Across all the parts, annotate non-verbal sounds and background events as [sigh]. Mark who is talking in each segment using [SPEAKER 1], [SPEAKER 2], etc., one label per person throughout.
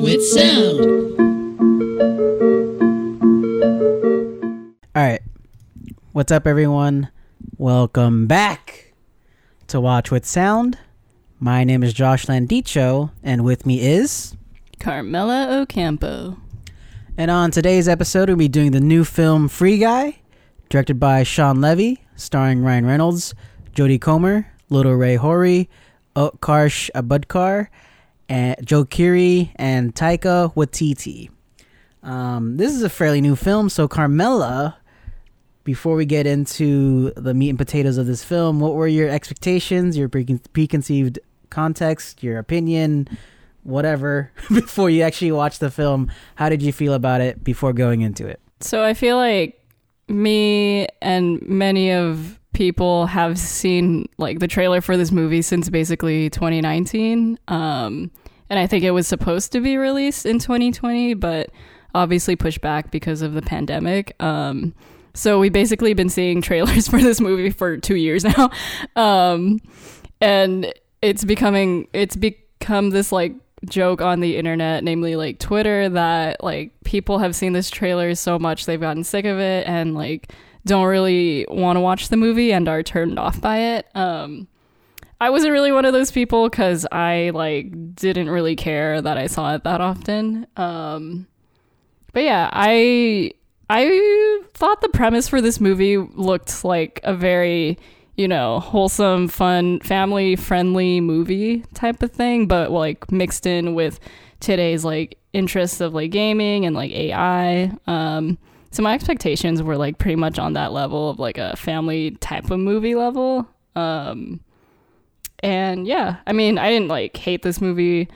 [SPEAKER 1] with sound.
[SPEAKER 2] All right. What's up, everyone? Welcome back to Watch with Sound. My name is Josh Landicho, and with me is.
[SPEAKER 3] Carmela Ocampo.
[SPEAKER 2] And on today's episode, we'll be doing the new film Free Guy, directed by Shawn Levy, starring Ryan Reynolds, Jodie Comer, Lil Rel Howery, Utkarsh Ambudkar, and Joe Keery, and Taika Waititi. Um, this is a fairly new film, so Carmela, before we get into the meat and potatoes of this film, what were your expectations, your precon- preconceived context, your opinion, whatever, [laughs] before you actually watched the film? How did you feel about it before going into it?
[SPEAKER 3] So I feel like me and many of people have seen like the trailer for this movie since basically 2019. Um, and I think it was supposed to be released in 2020, but obviously pushed back because of the pandemic. Um, so we've basically been seeing [laughs] trailers for this movie for two years now, [laughs] um, and it's becoming it's become this like joke on the internet, namely like Twitter, that like people have seen this trailer so much they've gotten sick of it and like don't really want to watch the movie and are turned off by it. Um, I wasn't really one of those people because I like didn't really care that I saw it that often. Um, but yeah, I I thought the premise for this movie looked like a very you know wholesome, fun, family friendly movie type of thing, but like mixed in with today's like interests of like gaming and like AI. Um, so my expectations were like pretty much on that level of like a family type of movie level. Um, and yeah, I mean, I didn't like hate this movie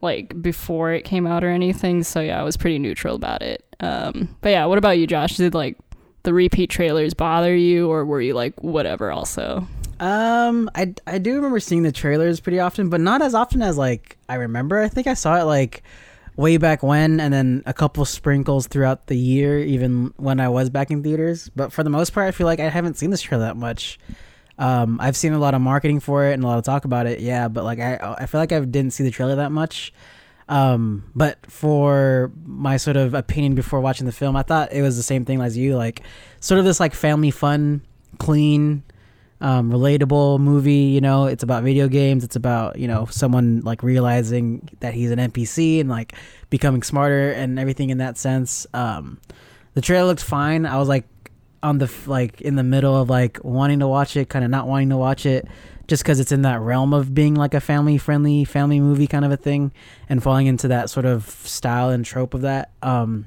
[SPEAKER 3] like before it came out or anything. So yeah, I was pretty neutral about it. Um, but yeah, what about you, Josh? Did like the repeat trailers bother you, or were you like whatever? Also,
[SPEAKER 2] Um, I I do remember seeing the trailers pretty often, but not as often as like I remember. I think I saw it like way back when, and then a couple sprinkles throughout the year, even when I was back in theaters. But for the most part, I feel like I haven't seen this trailer that much. Um, I've seen a lot of marketing for it and a lot of talk about it, yeah. But like I I feel like I didn't see the trailer that much. Um, but for my sort of opinion before watching the film, I thought it was the same thing as you, like sort of this like family fun, clean, um, relatable movie. You know, it's about video games. It's about you know someone like realizing that he's an NPC and like becoming smarter and everything in that sense. Um, the trailer looked fine. I was like on the like in the middle of like wanting to watch it, kind of not wanting to watch it, just because it's in that realm of being like a family friendly family movie kind of a thing, and falling into that sort of style and trope of that. Um,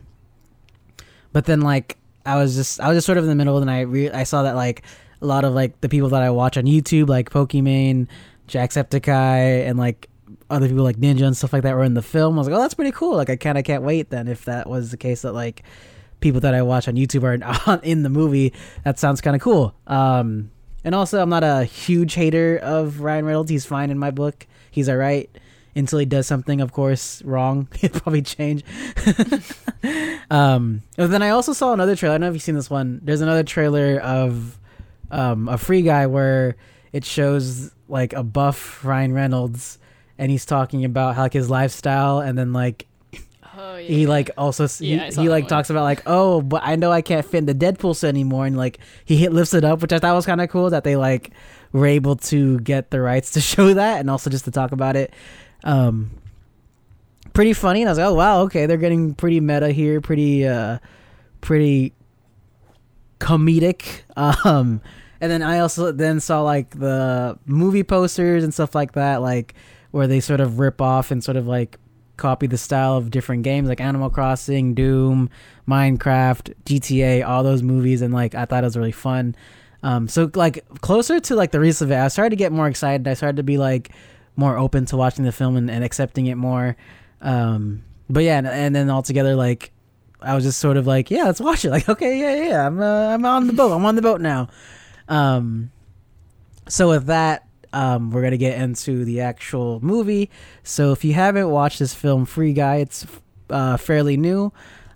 [SPEAKER 2] but then like I was just I was just sort of in the middle, and I re- I saw that like a lot of like the people that I watch on YouTube, like Pokimane, Jacksepticeye, and like other people like Ninja and stuff like that were in the film. I was like, oh, that's pretty cool. Like I kind of can't wait then if that was the case that like people that I watch on YouTube are [laughs] in the movie. That sounds kind of cool. Um, and also, I'm not a huge hater of Ryan Reynolds. He's fine in my book. He's all right until he does something, of course, wrong. [laughs] He'll probably change. [laughs] um, and then I also saw another trailer. I don't know if you've seen this one. There's another trailer of um, a free guy where it shows like a buff Ryan Reynolds and he's talking about how, like his lifestyle and then like
[SPEAKER 3] oh, yeah.
[SPEAKER 2] he like also s-
[SPEAKER 3] Yeah,
[SPEAKER 2] he, he like talks about like oh but i know i can't fit in the deadpool suit anymore and like he hit lifts it up which i thought was kind of cool that they like were able to get the rights to [laughs] show that and also just to talk about it um pretty funny and i was like oh wow okay they're getting pretty meta here pretty uh pretty comedic um and then i also then saw like the movie posters and stuff like that like where they sort of rip off and sort of like copy the style of different games like Animal Crossing, Doom, Minecraft, GTA, all those movies, and like I thought it was really fun. Um, so like closer to like the release of it, I started to get more excited. I started to be like more open to watching the film and, and accepting it more. Um, but yeah, and, and then altogether, like I was just sort of like, yeah, let's watch it. [laughs] Like, okay, yeah, yeah, I'm uh, I'm on the boat. I'm on the boat now. Um, so with that, um, we're gonna get into the actual movie. So if you haven't watched this film, Free Guy, it's uh, fairly new.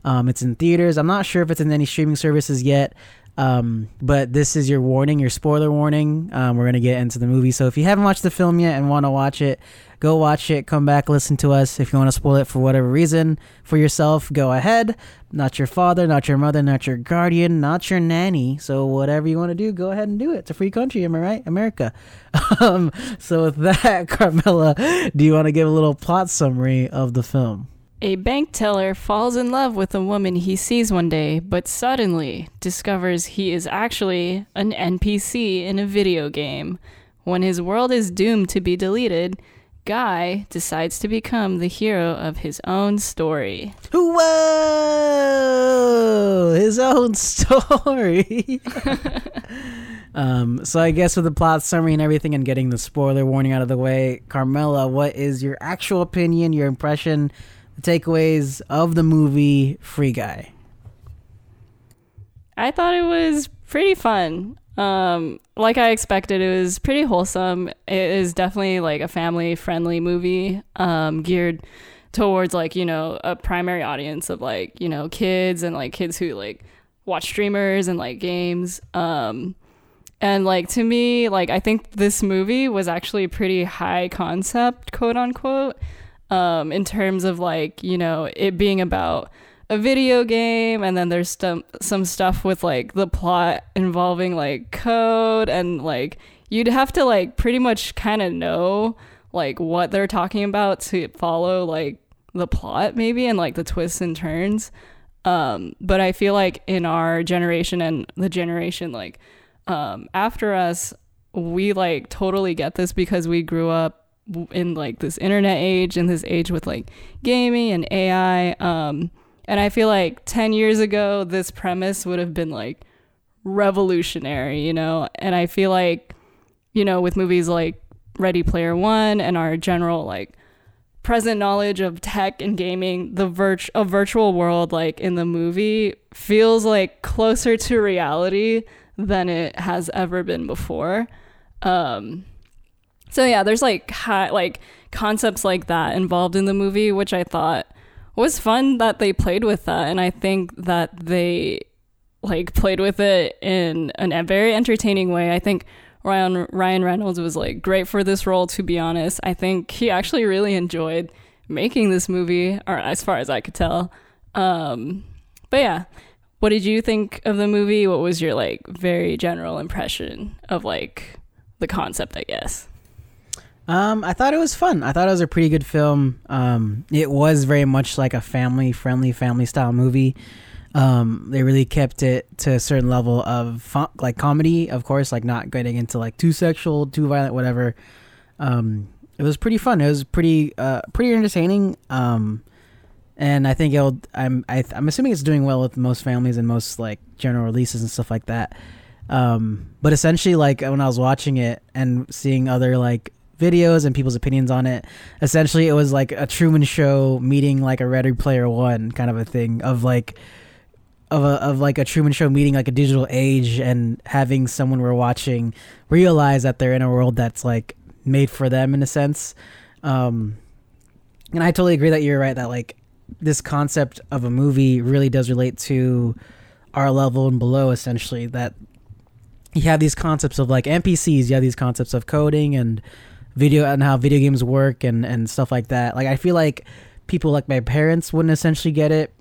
[SPEAKER 2] Um, it's in theaters. I'm not sure if it's in any streaming services yet. Um, but this is your warning, your spoiler warning. Um, we're gonna get into the movie, so if you haven't watched the film yet and want to watch it, go watch it. Come back, listen to us. If you want to spoil it for whatever reason for yourself, go ahead. Not your father, not your mother, not your guardian, not your nanny. So whatever you want to do, go ahead and do it. It's a free country, am I right? America. [laughs] um, so with that, [laughs] Carmela, do you want to give a little plot summary of the film?
[SPEAKER 3] A bank teller falls in love with a woman he sees one day, but suddenly discovers he is actually an NPC in a video game. When his world is doomed to be deleted, Guy decides to become the hero of his own story.
[SPEAKER 2] Whoa! His own [laughs] story. [laughs] um, so I guess with the plot summary and everything and getting the spoiler warning out of the way, Carmela, what is your actual opinion, your impression? Takeaways of the movie Free Guy?
[SPEAKER 3] I thought it was pretty fun. Um, like I expected, it was pretty wholesome. It is definitely like a family friendly movie, um, geared towards like, you know, a primary audience of like, you know, kids and like kids who like watch streamers and like games. Um, and like to me, like I think this movie was actually pretty high concept, quote unquote um, in terms of like you know it being about a video game and then there's some some stuff with like the plot involving like code and like you'd have to like pretty much kind of know like what they're talking about to follow like the plot maybe and like the twists and turns. Um but i feel like in our generation and the generation like um after us we like totally get this because we grew up in like this internet age and this age with like gaming and AI. Um, and I feel like 10 years ago, this premise would have been like revolutionary, you know? And I feel like, you know, with movies like Ready Player One and our general like present knowledge of tech and gaming, the virt- a virtual world like in the movie feels like closer to reality than it has ever been before. Um, so yeah, there's like high, like concepts like that involved in the movie, which I thought was fun that they played with that, and I think that they like played with it in an, a very entertaining way. I think Ryan Ryan Reynolds was like great for this role. To be honest, I think he actually really enjoyed making this movie, or as far as I could tell. Um, but yeah, what did you think of the movie? What was your like very general impression of like the concept? I guess.
[SPEAKER 2] Um, I thought it was fun. I thought it was a pretty good film. Um, it was very much like a family friendly, family style movie. Um, they really kept it to a certain level of fun, like comedy, of course, like not getting into like too sexual, too violent, whatever. Um, it was pretty fun. It was pretty, uh, pretty entertaining. Um, and I think it'll. I'm, I, am i am assuming it's doing well with most families and most like general releases and stuff like that. Um, but essentially, like when I was watching it and seeing other like videos and people's opinions on it. Essentially, it was like a Truman Show meeting like a Ready Player One kind of a thing of like of a of like a Truman Show meeting like a digital age and having someone we're watching realize that they're in a world that's like made for them in a sense. Um, and I totally agree that you're right that like this concept of a movie really does relate to our level and below essentially that you have these concepts of like NPCs, you have these concepts of coding and video and how video games work and and stuff like that. Like I feel like people like my parents wouldn't essentially get it,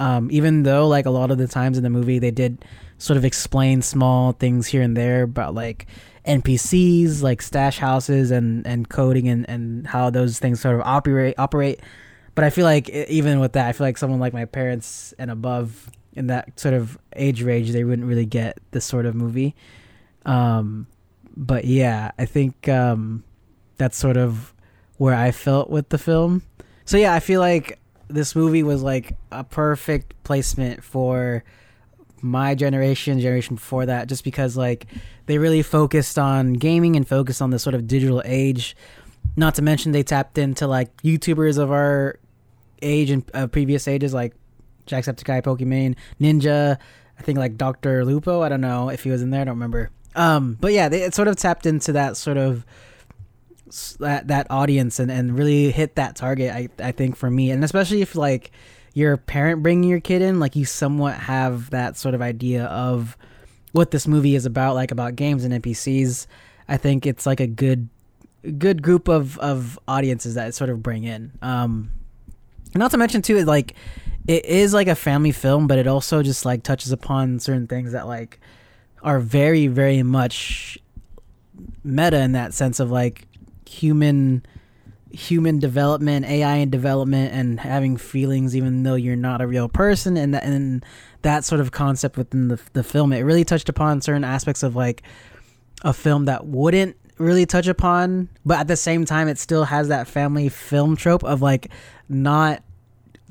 [SPEAKER 2] um, even though like a lot of the times in the movie they did sort of explain small things here and there about like NPCs, like stash houses and and coding and and how those things sort of operate operate. But I feel like even with that, I feel like someone like my parents and above in that sort of age range, they wouldn't really get this sort of movie. Um, but yeah, I think um, that's sort of where I felt with the film. So yeah, I feel like this movie was like a perfect placement for my generation, generation before that, just because like they really focused on gaming and focused on the sort of digital age. Not to mention they tapped into like YouTubers of our age and uh, previous ages, like Jacksepticeye, Pokimane, Ninja. I think like Doctor Lupo. I don't know if he was in there. I don't remember. Um, but yeah, they, it sort of tapped into that sort of that that audience and, and really hit that target I, I think for me and especially if like you're a parent bringing your kid in like you somewhat have that sort of idea of what this movie is about, like about games and NPCs. I think it's like a good good group of of audiences that it sort of bring in. Um, not to mention too, like it is like a family film, but it also just like touches upon certain things that like are very very much meta in that sense of like human human development, AI and development, and having feelings even though you're not a real person, and that and that sort of concept within the the film. It really touched upon certain aspects of like a film that wouldn't really touch upon, but at the same time, it still has that family film trope of like not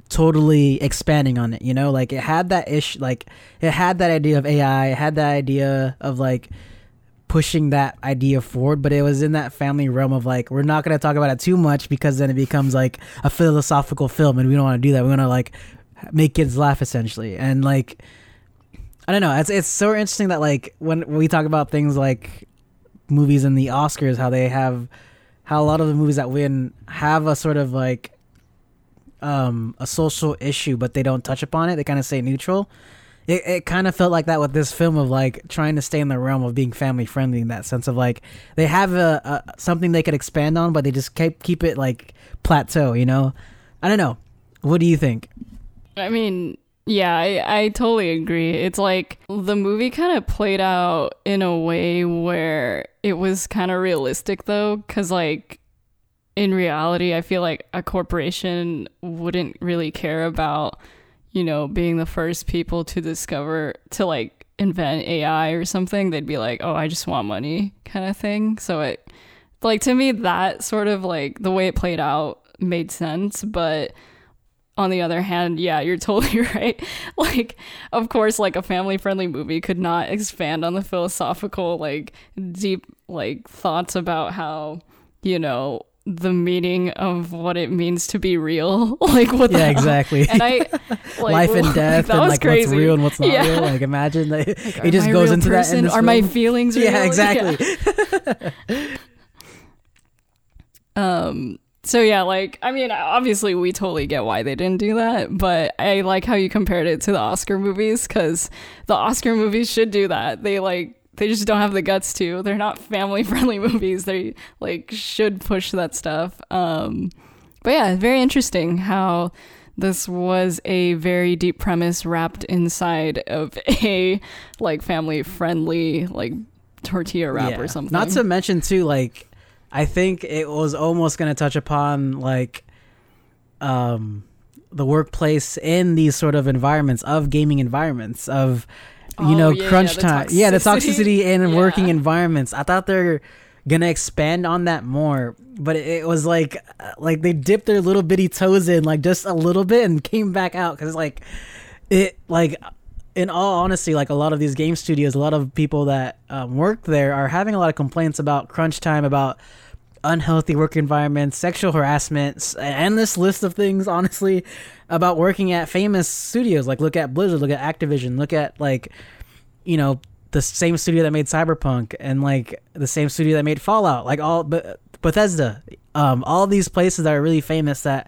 [SPEAKER 2] totally expanding on it. You know, like it had that ish, like it had that idea of AI, it had that idea of like pushing that idea forward, but it was in that family realm of like we're not going to talk about it too much because then it becomes like a philosophical film, and we don't want to do that. We want to like make kids laugh essentially, and like I don't know. It's it's so interesting that like when we talk about things like movies and the Oscars, how they have how a lot of the movies that win have a sort of like um a social issue, but they don't touch upon it. They kind of stay neutral. It it kind of felt like that with this film of like trying to stay in the realm of being family friendly in that sense of like they have a, a something they could expand on, but they just keep keep it like plateau. You know, I don't know. What do you think?
[SPEAKER 3] I mean, yeah, I, I totally agree. It's like the movie kind of played out in a way where it was kind of realistic, though, because, like, in reality, I feel like a corporation wouldn't really care about, you know, being the first people to discover, to like invent AI or something. They'd be like, oh, I just want money kind of thing. So it, like, to me, that sort of like the way it played out made sense. But, on the other hand, yeah, you're totally [laughs] right. Like, of course, like a family friendly movie could not expand on the philosophical, like, deep, like, thoughts about how, you know, the meaning of what it means to be real. [laughs] like, what
[SPEAKER 2] Yeah, exactly.
[SPEAKER 3] And I, [laughs] like,
[SPEAKER 2] Life and [laughs] death, and like
[SPEAKER 3] crazy.
[SPEAKER 2] what's real and what's not
[SPEAKER 3] Yeah.
[SPEAKER 2] real. Like imagine that
[SPEAKER 3] Like,
[SPEAKER 2] it just goes into that. In
[SPEAKER 3] Are my feelings real?
[SPEAKER 2] Yeah, exactly.
[SPEAKER 3] Um so yeah, like I mean, obviously we totally get why they didn't do that, but I like how you compared it to the Oscar movies cuz the Oscar movies should do that. They like they just don't have the guts to. They're not family friendly [laughs] movies. They like should push that stuff. Um but yeah, very interesting how this was a very deep premise wrapped inside of [laughs] a like family friendly like tortilla wrap
[SPEAKER 2] Yeah.
[SPEAKER 3] or something.
[SPEAKER 2] Not to mention too, like I think it was almost going to touch upon like um the workplace in these sort of environments of gaming environments of you
[SPEAKER 3] Oh,
[SPEAKER 2] know
[SPEAKER 3] yeah,
[SPEAKER 2] crunch
[SPEAKER 3] yeah,
[SPEAKER 2] time yeah the
[SPEAKER 3] toxicity.
[SPEAKER 2] toxicity in [laughs]
[SPEAKER 3] Yeah.
[SPEAKER 2] working environments i thought they're gonna expand on that more but it, it was like uh, like they dipped their little bitty toes in like just a little bit and came back out because like it like in all honesty like a lot of these game studios a lot of people that um, work there are having a lot of complaints about crunch time about unhealthy work environments sexual harassment s- and this list of things honestly about working at famous studios. Like look at blizzard look at activision look at like you know the same studio that made cyberpunk and like the same studio that made fallout. Like all but bethesda um all these places that are really famous that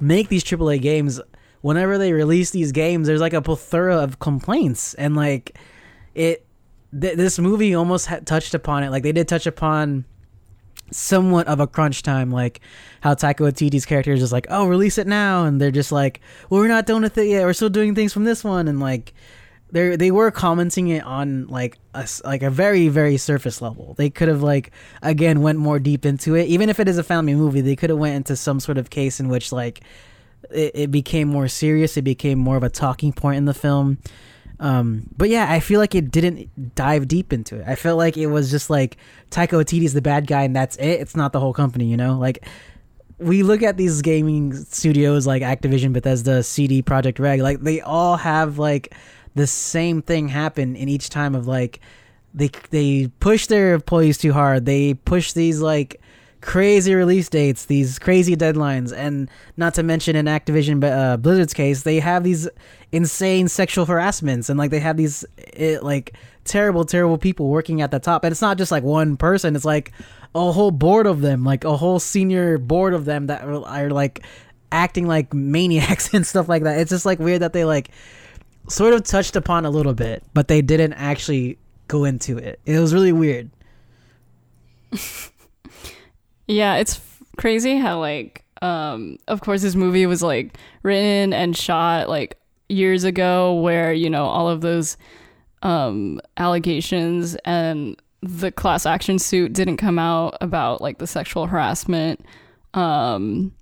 [SPEAKER 2] make these AAA games whenever they release these games there's like a plethora of complaints. And like it th- this movie almost had touched upon it. Like they did touch upon somewhat of a crunch time like how Taika Waititi's character is just like oh release it now and they're just like well we're not done with it yet we're still doing things from this one and like they they were commenting it on like a like a very very surface level. They could have like again went more deep into it. Even if it is a family movie, they could have went into some sort of case in which like it, it became more serious. It became more of a talking point in the film. Um, but yeah, I feel like it didn't dive deep into it. I felt like it was just like Taika Waititi's the bad guy and that's it. It's not the whole company, you know. Like we look at these gaming studios like Activision, Bethesda, CD Projekt Red, like they all have like the same thing happen in each time of like they they push their employees too hard. They push these like crazy release dates, these crazy deadlines, and not to mention in Activision, uh, Blizzard's case, they have these insane sexual harassments and like they have these it, like terrible, terrible people working at the top, and it's not just like one person; it's like a whole board of them, like a whole senior board of them that are, are like acting like [laughs] maniacs and stuff like that. It's just like weird that they like sort of touched upon a little bit, but they didn't actually go into it. It was really weird.
[SPEAKER 3] Yeah, it's f- crazy how like um of course this movie was like written and shot like years ago where, you know, all of those um allegations and the class action suit didn't come out about like the sexual harassment. Um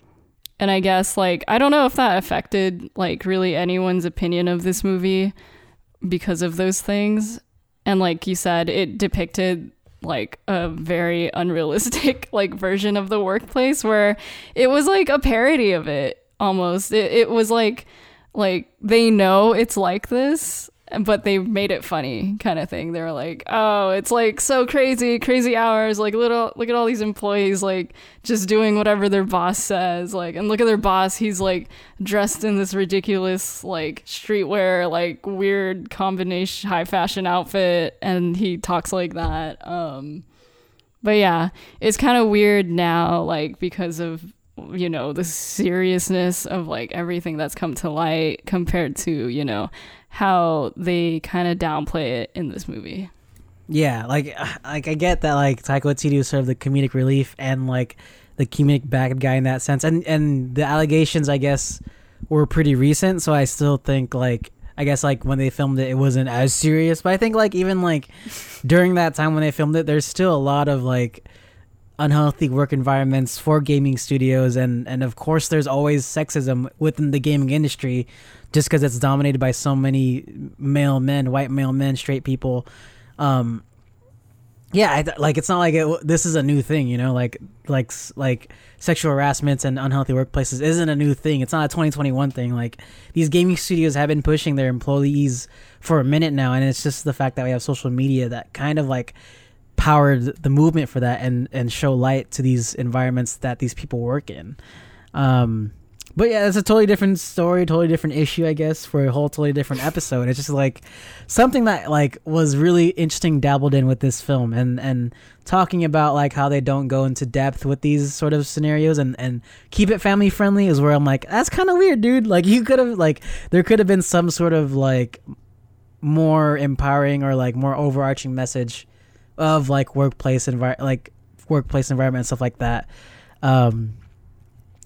[SPEAKER 3] and I guess like I don't know if that affected like really anyone's opinion of this movie because of those things. And like you said, it depicted like a very [laughs] unrealistic like version of the workplace where it was like a parody of it almost it, it was like like they know it's like this but they made it funny kind of thing. They were like oh it's like so crazy crazy hours like little look at all these employees like just doing whatever their boss says like and look at their boss he's like dressed in this ridiculous like streetwear like weird combination high fashion outfit and he talks like that. Um but yeah it's kind of weird now like because of you know the seriousness of like everything that's come to light compared to you know how they kind of downplay it in this movie.
[SPEAKER 2] Yeah, like like I get that like Taika Waititi was sort of the comedic relief and like the comedic bad guy in that sense, and and the allegations I guess were pretty recent, so I still think like I guess like when they filmed it, it wasn't as serious, but I think like even like during that time when they filmed it, there's still a lot of like unhealthy work environments for gaming studios. And and of course there's always sexism within the gaming industry just because it's dominated by so many male men white male men straight people. Um yeah like it's not like it, this is a new thing you know like like like sexual harassments and unhealthy workplaces isn't a new thing. It's not a 2021 thing. Like these gaming studios have been pushing their employees for a minute now. And it's just the fact that we have social media that kind of like powered the movement for that and and show light to these environments that these people work in. Um but yeah it's a totally different story totally different issue i guess for a whole totally different [laughs] episode. It's just like something that like was really interesting dabbled in with this film and and talking about like how they don't go into depth with these sort of scenarios and and keep it family friendly is where i'm like that's kind of weird dude. Like you could have like there could have been some sort of like more empowering or like more overarching message of like workplace envi- like workplace environment and stuff like that. Um,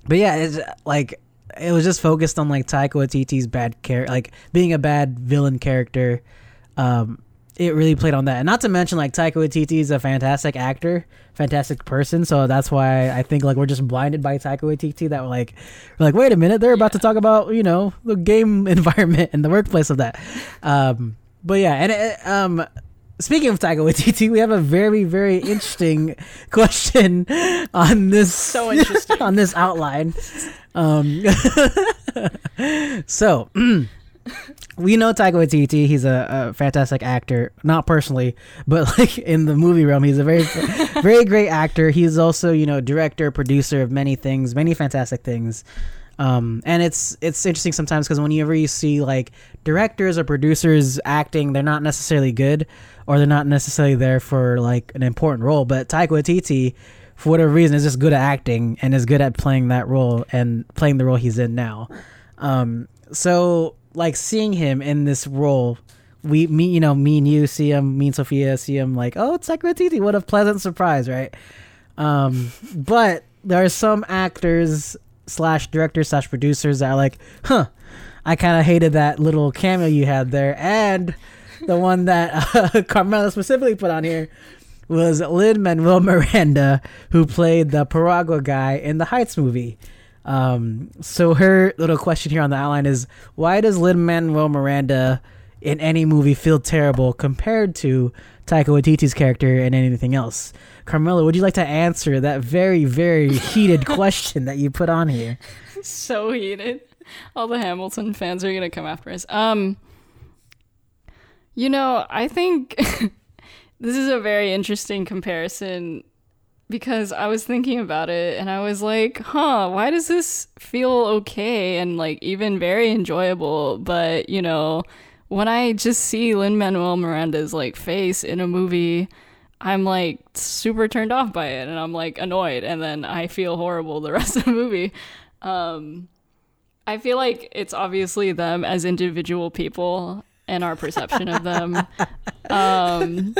[SPEAKER 2] but yeah, it's like it was just focused on like Taika Waititi's bad character, like being a bad villain character. Um, it really played on that, and not to mention like Taika Waititi is a fantastic actor, fantastic person. So that's why I think like we're just blinded by Taika Waititi. That we're like, we're like, wait a minute, they're about to talk about you know the game [laughs] environment and the workplace of that. Um, but yeah, and it, um, speaking of Taika Waititi, [laughs] we have a very very interesting [laughs] question on this [laughs]
[SPEAKER 3] So interesting.
[SPEAKER 2] on this outline. Um, so [clears throat] we know Taika Waititi. He's a, a fantastic actor. Not personally, but like in the movie realm, he's a very very great actor. He's also you know director, producer of many things, many fantastic things. Um, and it's it's interesting sometimes because whenever you see like directors or producers acting, they're not necessarily good, or they're not necessarily there for like an important role. But Taika Waititi, for whatever reason, is just good at acting and is good at playing that role and playing the role he's in now. Um, so like seeing him in this role, we me you know me and you see him, me and Sophia see him like oh it's Taika Waititi, what a pleasant surprise, right? Um, [laughs] but there are some actors slash directors slash producers that are like, huh, I kind of hated that little cameo you had there, and the one that uh, [laughs] Carmela specifically put on here was Lin Manuel Miranda, who played the Piragua guy in the Heights movie. Um, so her little question here on the outline is, why does Lin Manuel Miranda in any movie feel terrible compared to Taika Waititi's character in anything else? Carmela, would you like to answer that very, very [laughs] heated question that you put on here?
[SPEAKER 3] so heated. All the Hamilton fans are gonna come after us. Um, you know, I think [laughs] this is a very interesting comparison because I was thinking about it and I was like, huh, why does this feel okay and like even very enjoyable? But, you know, when I just see Lin Manuel Miranda's like face in a movie, I'm like super turned off by it and I'm like annoyed and then I feel horrible the [laughs] rest of the movie. Um, I feel like it's obviously them as individual people and our perception of them. Um,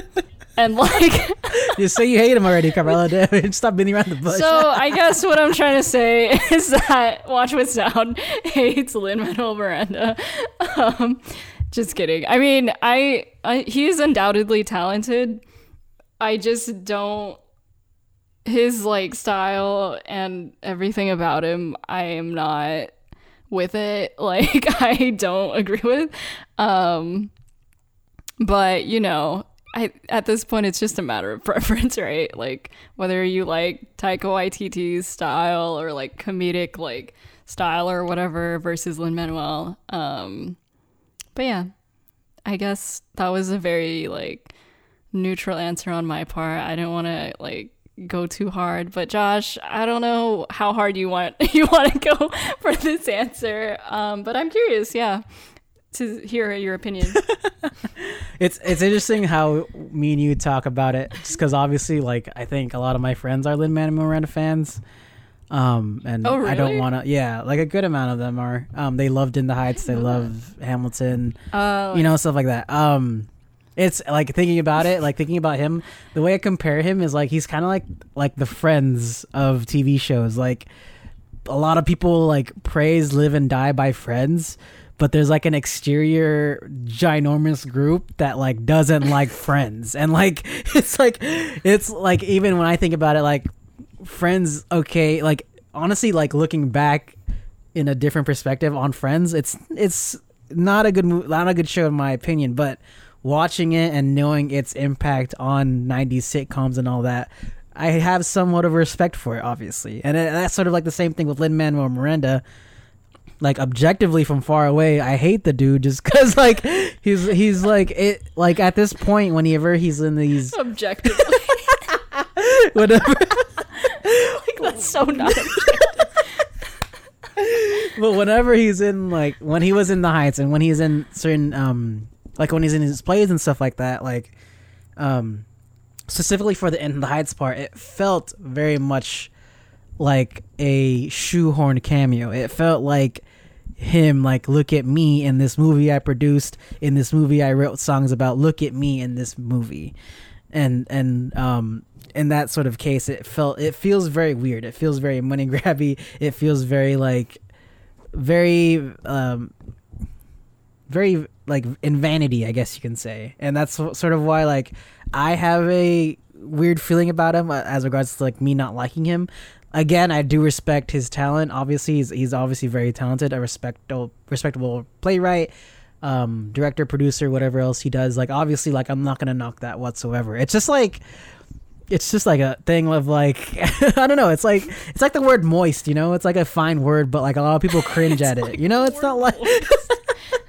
[SPEAKER 3] and like,
[SPEAKER 2] You say you hate him already, Carmela. [laughs] Stop beating around the bush.
[SPEAKER 3] so I guess what I'm trying to say [laughs] is that Watch with Sound [laughs] hates Lin Manuel Miranda. Um, just kidding. I mean, I, I he's undoubtedly talented. I just don't his like style and everything about him. I am not with it. [laughs] Like I don't agree with. Um, but you know, I at this point it's just a matter of [laughs] preference, right? Like whether you like Taika Waititi's style or like comedic like style or whatever versus Lin Manuel. Um, but yeah, I guess that was a very like neutral answer on my part. I didn't want to like go too hard, but Josh, I don't know how hard you want [laughs] you want to go for this answer. Um, but I'm curious, yeah, to hear your opinion. [laughs]
[SPEAKER 2] It's it's interesting how me and you talk about it, just because obviously, like I think a lot of my friends are Lin Manuel Miranda fans, um, and
[SPEAKER 3] Oh,
[SPEAKER 2] I don't want to. Yeah, like a good amount of them are. Um, they loved In the Heights. They
[SPEAKER 3] know
[SPEAKER 2] love Hamilton.
[SPEAKER 3] Uh,
[SPEAKER 2] you know stuff like that. Um, it's like thinking about it, like thinking about him. The way I compare him is like he's kind of like like the Friends of TV shows. Like a lot of people like praise Live and Die by Friends, but there's like an exterior ginormous group that like doesn't like [laughs] Friends, and like [laughs] it's like it's like even when I think about it, like Friends, okay, like honestly, like looking back in a different perspective on Friends, it's it's not a good not a good show in my opinion, but watching it and knowing its impact on 90s sitcoms and all that, I have somewhat of respect for it, obviously. And it, that's sort of like the same thing with Lin Manuel Miranda. Like objectively from far away, I hate the dude just [laughs] because like he's he's like it like at this point whenever he's in these
[SPEAKER 3] objectively, [laughs]
[SPEAKER 2] whatever [laughs]
[SPEAKER 3] like that's so not.
[SPEAKER 2] but whenever he's in like when he was in the heights and when he's in certain um like when he's in his plays and stuff like that like um specifically for the in the heights part it felt very much like a shoehorn cameo. It felt like him like look at me in this movie i produced in this movie i wrote songs about look at me in this movie. And and um in that sort of case it felt it feels very weird. It feels very money [laughs] grabby. It feels very like very um very like in vanity i guess you can say. And that's sort of why like i have a weird feeling about him uh, as regards to like me not liking him. Again i do respect his talent. Obviously he's, he's obviously very talented. A respectable respectable playwright um director producer whatever else he does. Like obviously like i'm not gonna knock that whatsoever. It's just like it's just like a thing of like [laughs] I don't know. It's like it's like the word moist, you know. It's like a fine word, but like a lot of people [laughs] cringe at it. You know, it's not like [laughs]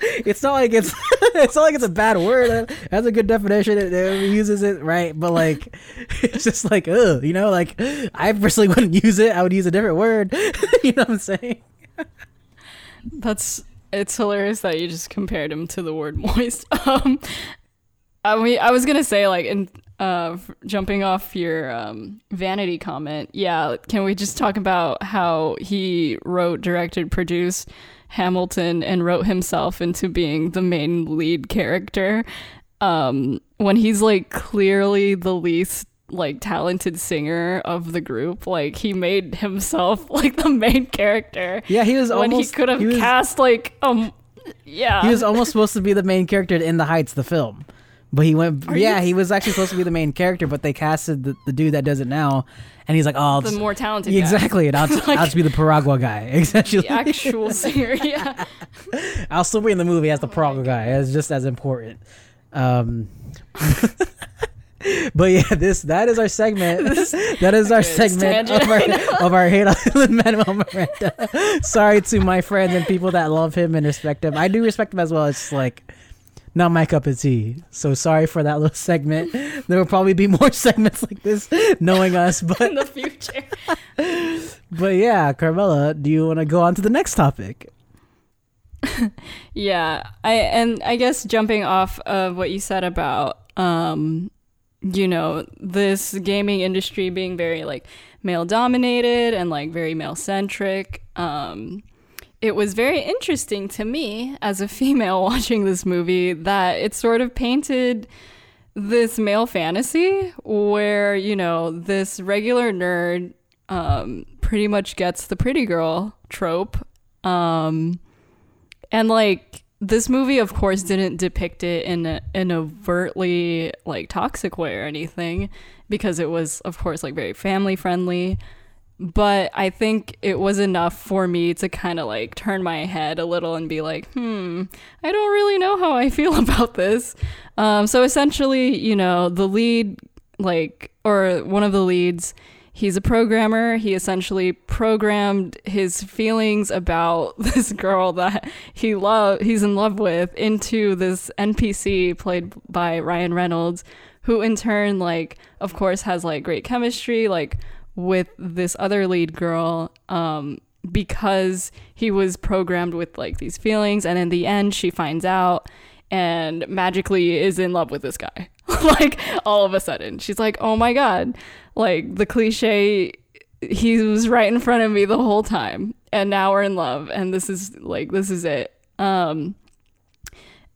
[SPEAKER 2] it's not like it's it's not like it's a bad word. It has a good definition. It, it uses it right, but like it's just like ugh, you know. Like I personally wouldn't use it. I would use a different word. you know what I'm saying?
[SPEAKER 3] That's it's hilarious that you just compared him to the word moist. Um, I mean, I was gonna say like in uh jumping off your um vanity comment. Yeah, can we just talk about how he wrote, directed, produced Hamilton, and wrote himself into being the main lead character? Um, when he's like clearly the least like talented singer of the group like he made himself [laughs] like the main character
[SPEAKER 2] Yeah, he was
[SPEAKER 3] when
[SPEAKER 2] almost
[SPEAKER 3] he could have cast like um yeah
[SPEAKER 2] He was almost supposed to be the main character in The Heights, the film. But he went,
[SPEAKER 3] Are
[SPEAKER 2] yeah,
[SPEAKER 3] you-
[SPEAKER 2] he was actually supposed to be the main character, but they casted the, the dude that does it now. And he's like, oh,
[SPEAKER 3] the more talented guy.
[SPEAKER 2] exactly. And I'll, [laughs] I'll just be the Piragua guy. [laughs] Essentially.
[SPEAKER 3] the actual singer yeah [laughs]
[SPEAKER 2] I'll still be in the movie as the
[SPEAKER 3] Oh
[SPEAKER 2] Piragua guy. It's just as important. Um, but yeah, this that is our segment. that is our
[SPEAKER 3] Okay, this
[SPEAKER 2] segment of our, of our hate on Manuel Miranda. Sorry to my friends and people that love him and respect him. I do respect him as well. It's just like not my cup of tea. So sorry for that little segment. [laughs] There will probably be more [laughs] segments like this, knowing us. [laughs] But
[SPEAKER 3] in the future
[SPEAKER 2] but yeah, Carmela, do you want to go on to the next topic?
[SPEAKER 3] yeah i and i guess jumping off of what you said about um you know this gaming industry being very like male dominated and like very male centric um it was very interesting to me as a [laughs] female watching this movie that it sort of painted this male fantasy where, you know, this regular nerd um, pretty much gets the pretty girl trope. Um, and like, this movie, of course, didn't depict it in an overtly like toxic way or anything, because it was, of course, like very family friendly. But I think it was enough for me to kind of like turn my head a little and be like, hmm, I don't really know how I feel [laughs] about this. Um, so essentially, you know, the lead, like, or one of the leads, he's a programmer. He essentially programmed his feelings about [laughs] this girl that he love he's in love with into this NPC played by Ryan Reynolds, who in turn like of course has like great chemistry like with this other lead girl um because he was programmed with like these feelings and in the end she finds out and magically is in love with this guy. [laughs] like all of a sudden. She's like, "Oh my god." Like the cliche he was right in front of me the whole time and now we're in love and this is like this is it. Um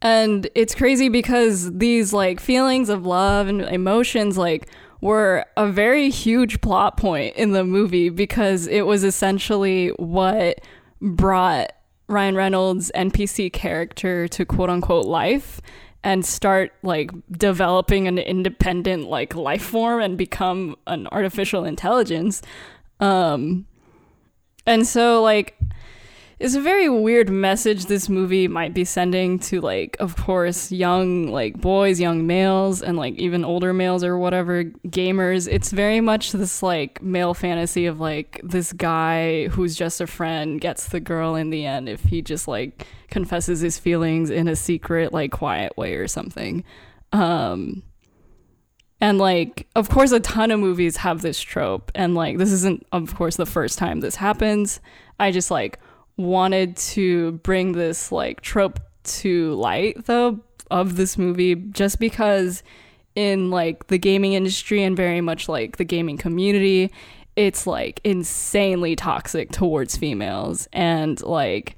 [SPEAKER 3] and it's crazy because these like feelings of love and emotions like were a very huge plot point in the movie because it was essentially what brought Ryan Reynolds' NPC character to quote unquote life and start like developing an independent like life form and become an artificial intelligence. Um, and so like it's a very weird message this movie might be sending to like of course young like boys young males and like even older males or whatever gamers. It's very much this like male fantasy of like this guy who's just a friend gets the girl in the end if he just like confesses his feelings in a secret like quiet way or something. Um and like of course a ton of movies have this trope and like this isn't of course the first time this happens. I just like wanted to bring this like trope to light though of this movie just because in like the gaming industry and very much like the gaming community it's like insanely toxic towards females. And like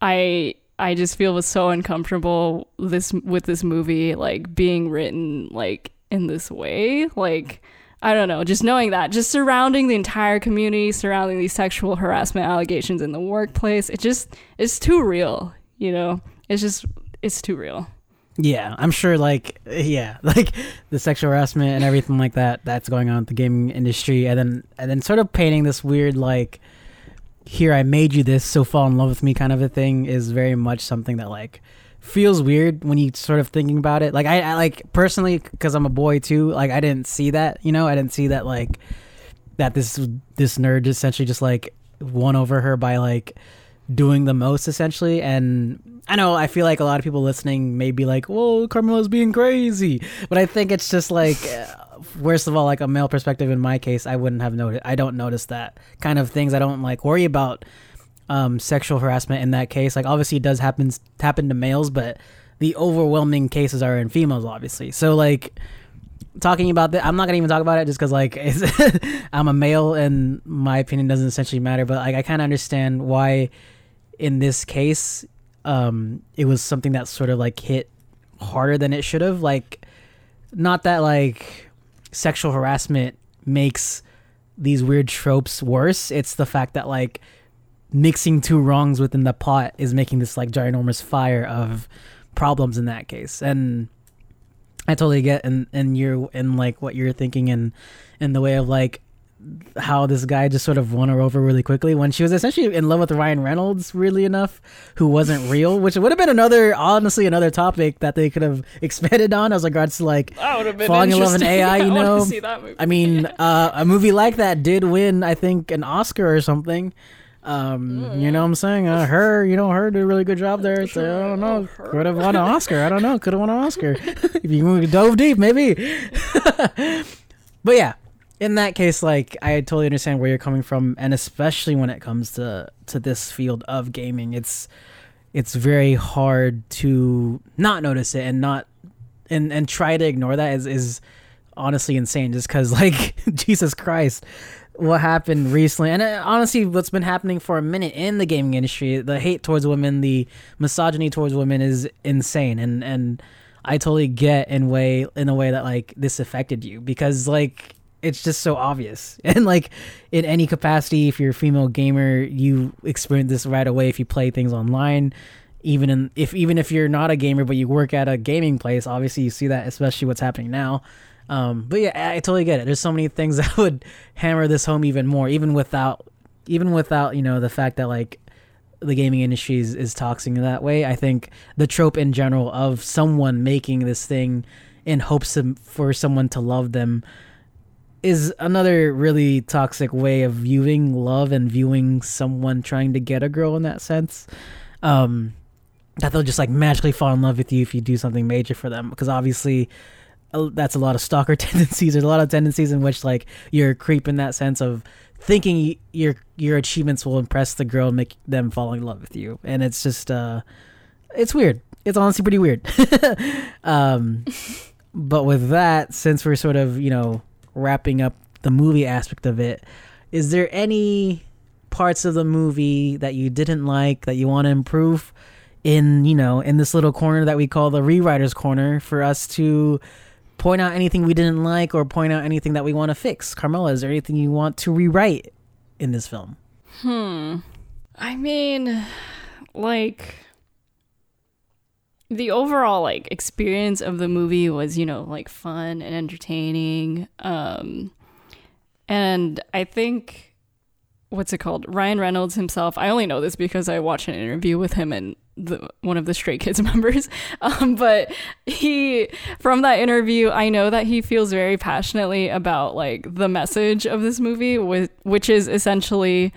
[SPEAKER 3] i i just feel so uncomfortable this with this movie like being written like in this way. Like I don't know, just knowing that, just surrounding the entire community, surrounding these sexual harassment allegations in the workplace, it just it's too real, you know. It's just it's too real.
[SPEAKER 2] Yeah, I'm sure. Like, [laughs] yeah, [laughs] like the sexual harassment and everything like that that's going on with the gaming industry, and then and then sort of painting this weird like, here I made you this, so fall in love with me kind of a thing is very much something that like feels weird when you sort of thinking about it. Like I, I like personally because I'm a boy too. Like I didn't see that. You know, I didn't see that like that this this nerd essentially just like won over her by like doing the most essentially and i know i feel like a lot of people listening may be like whoa carmela's being crazy but i think it's just like uh, worst of all like a male perspective in my case i wouldn't have noticed i don't notice that kind of things i don't like worry about um, sexual harassment in that case. Like obviously it does happen happen to males, but the overwhelming cases are in females, obviously. So like talking about that, I'm not gonna even talk about it just because like [laughs] I'm a male and my opinion doesn't essentially matter. But like I kind of understand why in this case um, it was something that sort of like hit harder than it should have. Like not that like sexual harassment makes these weird tropes worse. It's the fact that like mixing two wrongs within the pot is making this like ginormous fire of problems in that case and i totally get and and you're in like what you're thinking in in the way of like how this guy just sort of won her over really quickly when she was essentially in love with Ryan Reynolds, really enough, who wasn't real, which would have been another, honestly, another topic that they could have [laughs] expanded on as regards to like falling in love with AI. [laughs] You know, I mean, [laughs] uh, a movie like that did win, I think, an Oscar or something. Um, mm. you know what I'm saying? Uh, [laughs] her, you know, her did a really good job there. So, I don't know. Could have won an Oscar. I don't know. Could have won an Oscar. [laughs] if you dove deep, maybe. [laughs] but yeah, in that case, like I totally understand where you're coming from, and especially when it comes to to this field of gaming, it's it's very hard to not notice it and not and and try to ignore that is is honestly insane. Just because, like, Jesus Christ, what happened recently, and uh, honestly, what's been happening for a minute in the gaming industry, the hate towards women, the misogyny towards women is insane, and and I totally get in way in a way that like this affected you because like it's just so obvious, [laughs] and like in any capacity, if you're a female gamer, you experience this right away if you play things online. Even in if even if you're not a gamer but you work at a gaming place, obviously you see that, especially what's happening now um, but yeah, I totally get it. There's so many things [laughs] that would hammer this home even more, even without, even without you know the fact that like the gaming industry is, is toxic in that way. I think the trope in general of someone making this thing in hopes of, for someone to love them is another really toxic way of viewing love and viewing someone trying to get a girl in that sense. Um, that they'll just like magically fall in love with you if you do something major for them because obviously that's a lot of stalker [laughs] tendencies. There's a lot of tendencies in which like you're creep in that sense of thinking your your achievements will impress the girl and make them fall in love with you, and it's just uh, it's weird. It's honestly pretty weird. [laughs] um, but with that, since we're sort of you know wrapping up the movie aspect of it, is there any parts of the movie that you didn't like that you want to improve? in you know in this little corner that we call the rewriters corner for us to point out anything we didn't like or point out anything that we want to fix. Carmela, is there anything you want to rewrite in this film?
[SPEAKER 3] Hmm. I mean, like the overall like experience of the movie was, you know, like fun and entertaining. Um and I think what's it called? Ryan Reynolds himself. I only know this because I watched an interview with him and the, one of the Stray Kids [laughs] members. Um, but he, from that interview, I know that he feels very passionately about like the message of this movie, with, which is essentially,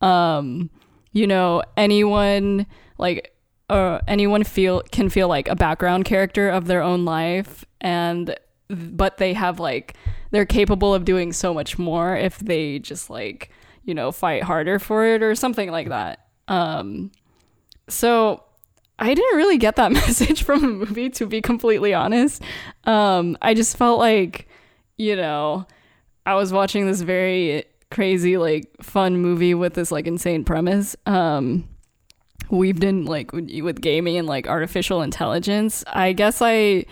[SPEAKER 3] um, you know, anyone like uh, anyone feel can feel like a background character of their own life, and but they have like they're capable of doing so much more if they just like you know fight harder for it or something like that. Um, so I didn't really get that [laughs] message from the movie, to be completely honest. Um, I just felt like, you know, I was watching this very crazy, like, fun movie with this, like, insane premise. Um, weaved in, like, with gaming and, like, artificial intelligence. I guess I,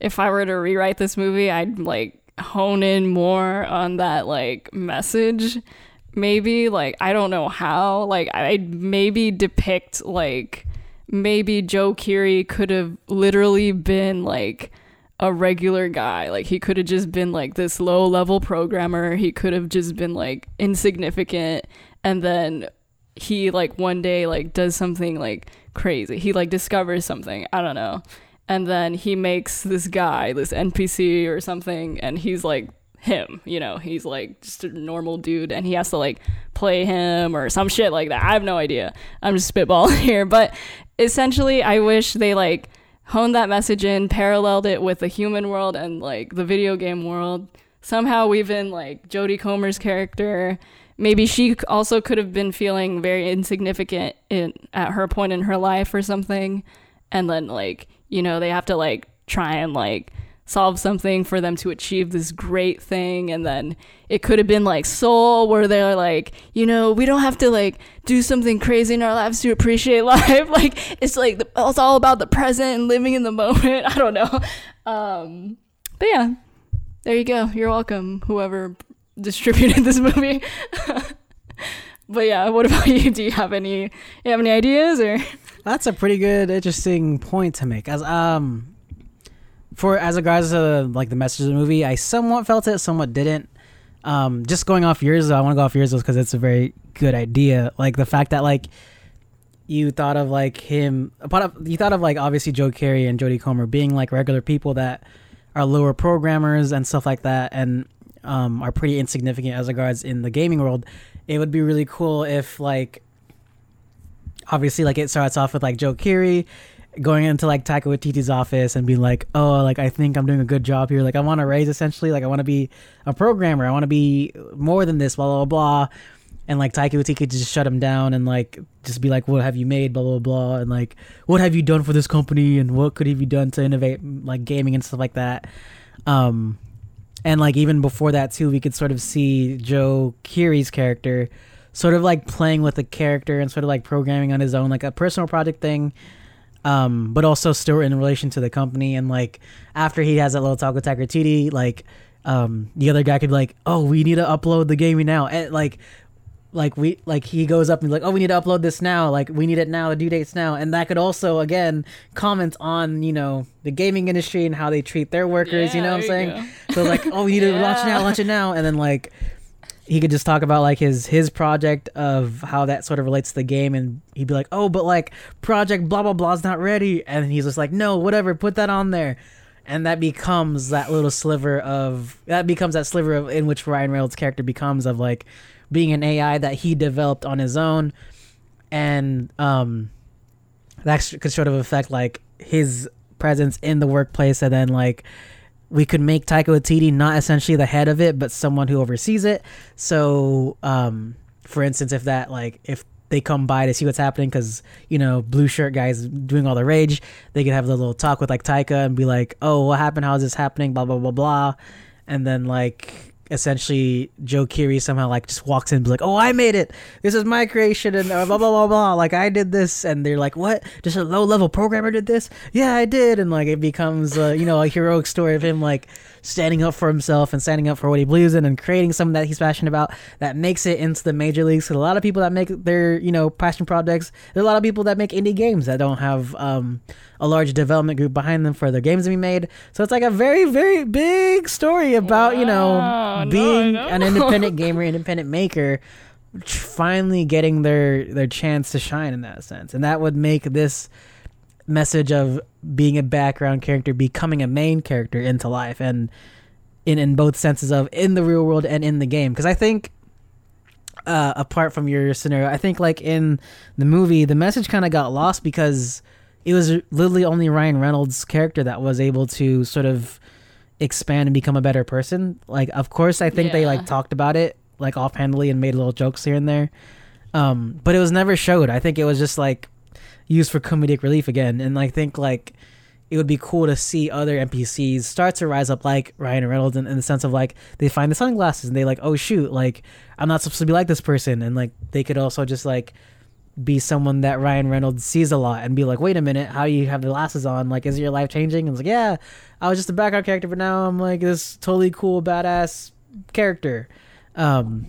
[SPEAKER 3] if I were to rewrite this movie, I'd, like, hone in more on that, like, message. Maybe, like, I don't know how. Like, I'd maybe depict, like, maybe Joe Keery could have literally been like a regular guy. Like he could have just been like this low level programmer. He could have just been like insignificant and then he like one day like does something like crazy. He like discovers something. I don't know. And then he makes this guy, this NPC or something and he's like him, you know, he's like just a normal dude and he has to like play him or some shit like that. I have no idea. I'm just spitballing [laughs] here, but essentially I wish they like honed that message in, paralleled it with the human world and like the video game world. Somehow weave in like Jodie Comer's character. Maybe she also could have been feeling very insignificant in at her point in her life or something. And then like, you know, they have to like try and like solve something for them to achieve this great thing and then it could have been like soul where they're like you know we don't have to like do something crazy in our lives to appreciate [laughs] life. Like it's like it's all about the present and living in the [laughs] moment. I don't know. Um but yeah there you go. You're welcome whoever distributed [laughs] this movie. But yeah what about you? Do you have any you have any ideas or?
[SPEAKER 2] That's a pretty good interesting point to make. As um for as regards to like the message of the movie, I somewhat felt it, somewhat didn't. Um, just going off yours, I want to go off yours because it's a very good idea. Like the fact that like you thought of like him, you thought of like obviously Joe Keery and Jodie Comer being like regular people that are lower programmers and stuff like that, and um, are pretty insignificant as regards in the gaming world. It would be really cool if like obviously like it starts off with like Joe Keery going into like Taika Waititi's office and being like, oh, like I think I'm doing a good job here. Like I want to raise essentially, like I want to be a programmer. I want to be more than this. Blah blah blah. And like Taika Waititi just shut him down and like just be like, what have you made? Blah blah blah. And like, what have you done for this company? And what could have you done to innovate like gaming and stuff like that? Um, and like even before that too, we could sort of see Joe Keery's character sort of like playing with a character and sort of like programming on his own, like a personal project thing. Um, but also still in relation to the company. And like after he has that little talk with Waititi, like um, the other guy could be like, "Oh, we need to upload the game now," and like like we like he goes up and like oh we need to upload this now. Like we need it now. The due dates now. And that could also again comment on you know the gaming industry and how they treat their workers you know what i'm saying? so like oh we need to launch [laughs]
[SPEAKER 3] Yeah.
[SPEAKER 2] now launch it now. And then like he could just talk about like his his project of how that sort of relates to the game and he'd be like oh but like project blah blah blah's not ready. And he's just like no whatever put that on there. And that becomes that little sliver of that becomes that sliver of in which Ryan Reynolds' character becomes of like being an AI that he developed on his own, and um, that could sort of affect like his presence in the workplace, and then like we could make Taika Waititi not essentially the head of it, but someone who oversees it. So, um, for instance, if that like if they come by to see what's happening because you know blue shirt guys doing all the rage, they could have a little talk with like Taika and be like, "Oh, what happened? How is this happening?" Blah blah blah blah, and then like essentially Joe Keery somehow like just walks in and be like, "Oh, I made it. This is my creation," and uh, blah blah blah blah. Like I did this, and they're like, "What? Just a low level programmer did this?" Yeah, I did, and like it becomes uh, you know a heroic story of him like standing up for himself and standing up for what he believes in and creating something that he's passionate about that makes it into the major leagues. Because a lot of people that make their you know passion projects, there's a lot of people that make indie games that don't have um, a large development group behind them for their games to be made. So it's like a very very big story about you know being
[SPEAKER 3] I know.
[SPEAKER 2] an independent gamer, independent maker, finally getting their their chance to shine in that sense, and that would make this message of being a background character becoming a main character into life and in in both senses of in the real world and in the game. Because i think uh apart from your scenario i think like in the movie the message kind of got lost because it was literally only ryan reynolds character that was able to sort of expand and become a better person. Like of course i think they like talked about it like offhandedly and made little jokes here and there. Um but it was never showed. I think it was just like used for comedic relief again. And I think like it would be cool to see other NPCs start to rise up like Ryan Reynolds in, in the sense of like they find the sunglasses and they like, oh shoot, like I'm not supposed to be like this person and like they could also just like be someone that Ryan Reynolds sees a lot and be like, wait a minute, how you have the glasses on? Like, is your life changing? And it's like, yeah, I was just a background character, but now I'm like this totally cool, badass character. Um,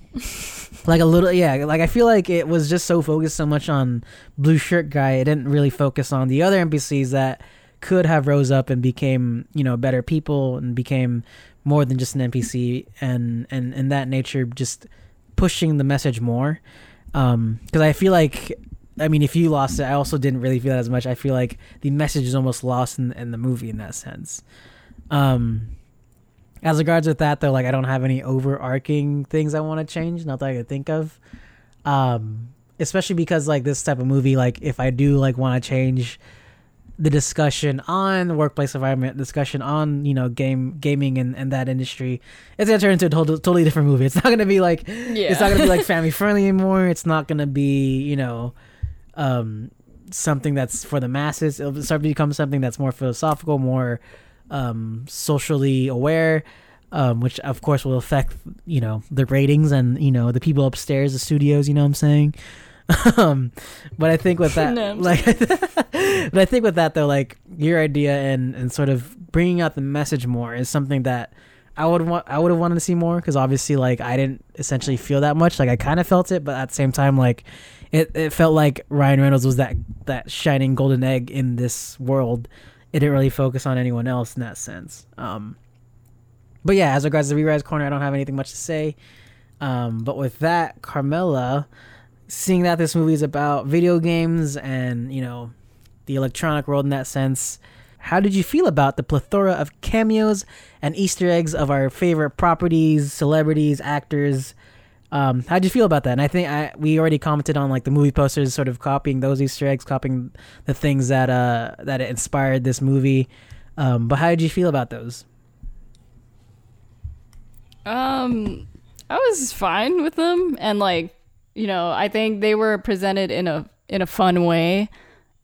[SPEAKER 2] like a little, yeah, like I feel like it was just so focused so much on blue shirt guy, it didn't really focus on the other NPCs that could have rose up and became, you know, better people and became more than just an NPC and and and that nature just pushing the message more. Um because i feel like i mean if you lost it i also didn't really feel that as much. I feel like the message is almost lost in, in the movie in that sense. Um as regards with that though like i don't have any overarching things i want to change not that i could think of um especially because like this type of movie like if i do like want to change the discussion on the workplace environment discussion on you know game gaming and, and that industry it's gonna turn into a totally, totally different movie it's not gonna be like
[SPEAKER 3] Yeah.
[SPEAKER 2] it's not gonna be like [laughs] family friendly anymore. It's not gonna be you know, um, something that's for the masses. It'll start to become something that's more philosophical, more um, socially aware, um, which of course will affect you know the ratings and you know the people upstairs, the studios. You know what I'm saying? [laughs] um, but I think with [laughs] that,
[SPEAKER 3] No,
[SPEAKER 2] like, [laughs] but I think with that though, like your idea and and sort of bringing out the message more is something that I would want. I would have wanted to see more because obviously, like, I didn't essentially feel that much. Like, I kind of felt it, but at the same time, like, it, it felt like Ryan Reynolds was that that shining golden egg in this world. It didn't really focus on anyone else in that sense. Um, but yeah, as regards to the Re-Rise Corner, I don't have anything much to say. Um, but with that, Carmela, seeing that this movie is about video games and you know the electronic world in that sense, how did you feel about the plethora of cameos and Easter eggs of our favorite properties, celebrities, actors? Um, how did you feel about that? And I think I we already commented on like the movie posters, sort of copying those Easter eggs, copying the things that uh that inspired this movie. Um, but how did you feel about those?
[SPEAKER 3] Um, I was fine with them, and like, you know, I think they were presented in a in a fun way.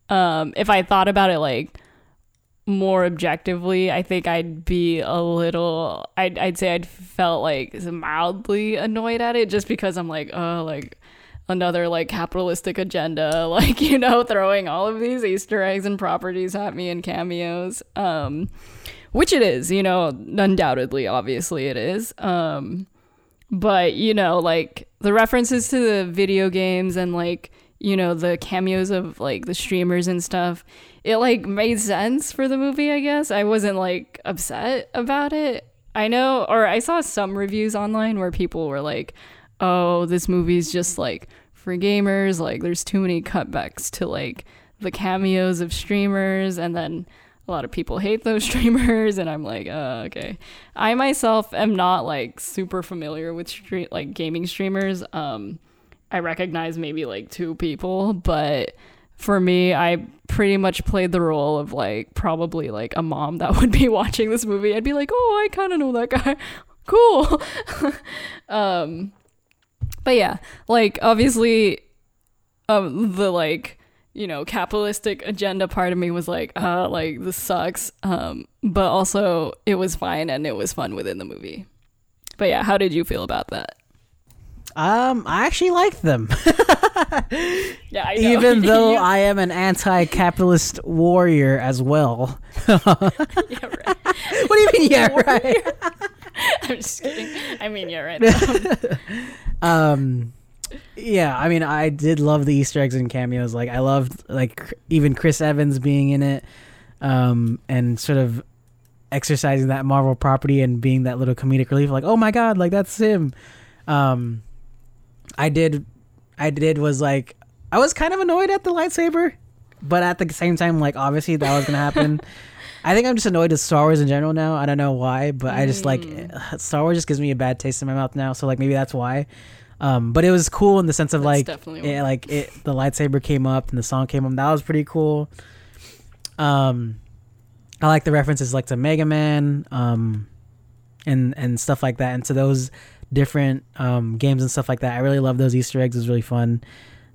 [SPEAKER 3] Um, if I thought about it like more objectively, I think I'd be a little. I'd I'd say I'd felt like mildly annoyed at it just because I'm like, oh, like another like capitalistic agenda, [laughs] like you know, throwing all of these Easter eggs and properties at me in cameos. Um, which it is, you know, undoubtedly, obviously it is. Um, but you know, like the references to the video games and like you know the cameos of like the streamers and stuff it like made sense for the movie i guess. I wasn't like upset about it. I know or i saw some reviews online where people were like oh this movie's just like for gamers like there's too many cutbacks to like the cameos of streamers and then a lot of people hate those [laughs] streamers and i'm like uh, okay. I myself am not like super familiar with street like gaming streamers um I recognize maybe like two people, but for me, I pretty much played the role of like probably like a mom that [laughs] would be watching this movie. I'd be like, "Oh, I kind of know that guy. [laughs] cool." [laughs] um but yeah, like obviously um the like you know capitalistic agenda part of me was like uh like this sucks um but also it was fine and it was fun within the movie but yeah how did you feel about that
[SPEAKER 2] Um, I actually like them. [laughs]
[SPEAKER 3] yeah.
[SPEAKER 2] Even [laughs] though I am an anti-capitalist warrior as well. [laughs]
[SPEAKER 3] yeah, right.
[SPEAKER 2] What do you mean? Yeah, right.
[SPEAKER 3] I'm just kidding. I mean, you're right.
[SPEAKER 2] um yeah i mean i did love the easter eggs and cameos like i loved like even chris evans being in it um and sort of exercising that marvel property and being that little comedic relief like oh my god like that's him um i did i did was like i was kind of annoyed at the lightsaber but at the same time like obviously that was gonna happen [laughs] I think I'm just annoyed with Star Wars in general now. I don't know why, but I just like [sighs] Star Wars just gives me a bad taste in my mouth now. So like maybe that's why. Um, but it was cool in the sense of
[SPEAKER 3] That's
[SPEAKER 2] like it, like it the lightsaber came up and the song came up. That was pretty cool. Um, I like the references like to Mega Man, um, and and stuff like that, and to those different um games and stuff like that. I really love those Easter eggs. It was really fun.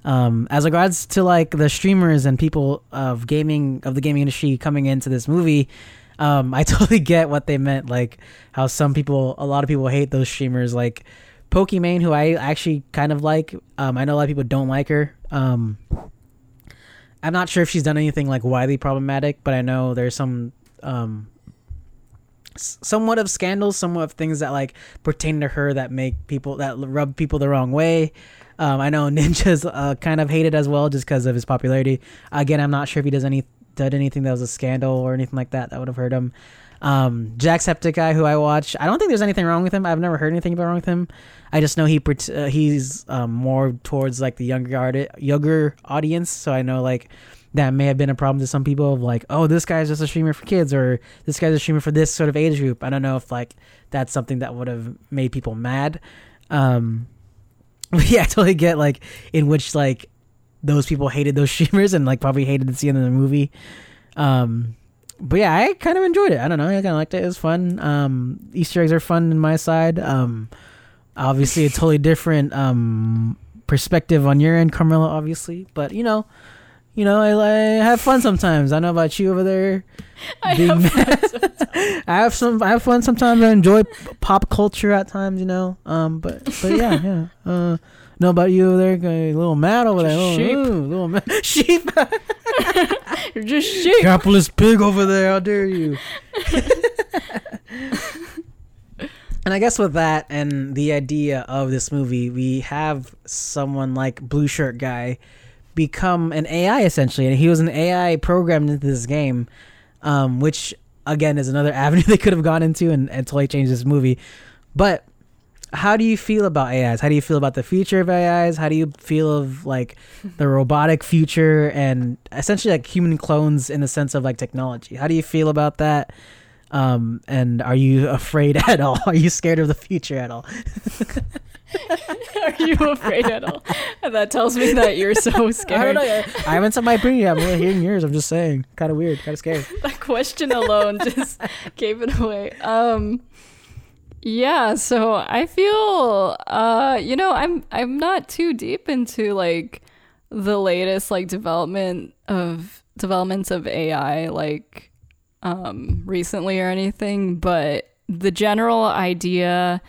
[SPEAKER 2] Um, as regards to like the streamers and people of gaming of the gaming industry coming into this movie, um, [laughs] I totally get what they meant. Like how some people, a lot of people hate those streamers. Like Pokimane, who I actually kind of like. Um, I know a lot of people don't like her. Um, I'm not sure if she's done anything like widely problematic, but I know there's some um, somewhat of scandals, somewhat of things that like pertain to her that make people that rub people the wrong way. Um, I know [laughs] Ninja's uh, kind of hated as well just because of his popularity. Again, I'm not sure if he does any did anything that was a scandal or anything like that that would have hurt him. Um, Jacksepticeye, who I watch, I don't think there's anything wrong with him. I've never heard anything about wrong with him. I just know he uh, he's um, more towards like the younger art- younger audience, so I know like that may have been a problem to some people of like, oh, this guy's just a streamer for kids, or this guy's a streamer for this sort of age group. I don't know if like that's something that would have made people mad. Um, [laughs] yeah, I totally get like in which like those people hated those [laughs] streamers and like probably hated to see them in the movie. Um, but yeah, I kind of enjoyed it. I don't know, I kind of liked it. It was fun. Um, Easter eggs are fun in my side. Um, obviously, a totally different um perspective on your end, Carmela. Obviously, but you know, you know, I, I have fun sometimes. I know about you over there. [laughs]
[SPEAKER 3] I have. [laughs]
[SPEAKER 2] I have some. I have fun sometimes. I enjoy pop culture at times. You know. Um. But but yeah [laughs] yeah. Uh. Know about you over there? A little mad over there. Oh,
[SPEAKER 3] sheep.
[SPEAKER 2] ooh, little mad. Sheep.
[SPEAKER 3] You're just sheep.
[SPEAKER 2] Capitalist pig over there. How dare you? and I guess with that and the idea of this movie, we have someone like Blue Shirt Guy become an AI essentially, and he was an AI programmed into this game, um, which again is another [laughs] avenue they could have gone into and, and totally changed this movie. But how do you feel about AIs? How do you feel about the future of AIs? How do you feel of like [laughs] the robotic future and essentially like human clones in the sense of like technology? How do you feel about that? Um, and are you [laughs] afraid at all? Are you scared of the future at all? [laughs]
[SPEAKER 3] Are you afraid at all? That tells me that you're so [laughs]
[SPEAKER 2] I don't
[SPEAKER 3] scared.
[SPEAKER 2] know. I haven't said my opinion. I'm really hearing yours. I'm just saying. Kind of weird. Kind of scary. [laughs]
[SPEAKER 3] that question alone just gave it away. Um yeah, so I feel uh you know, I'm I'm not too deep into like the latest like development of developments of AI like um, recently or anything, but the general idea,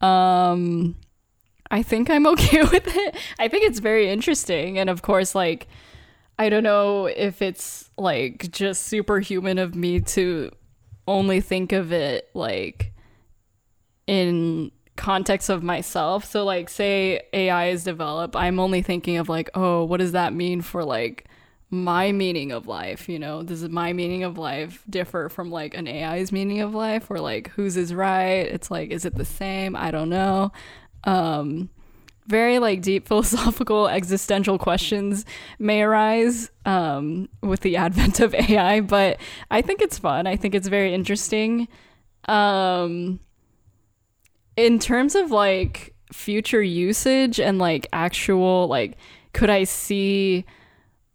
[SPEAKER 3] um, I think I'm okay [laughs] with it. I think it's very interesting. And of course, like, I don't know if it's like just superhuman of me to only think of it like in context of myself. So like say AI is developed, I'm only thinking of like, oh, what does that mean for like my meaning of life, you know? Does my meaning of life differ from like an AI's meaning of life or like whose is right? It's like is it the same? I don't know. Um very like deep [laughs] philosophical existential questions may arise um, with the advent of [laughs] AI, but I think it's fun. I think it's very interesting. Um, in terms of like future usage and like actual like could I see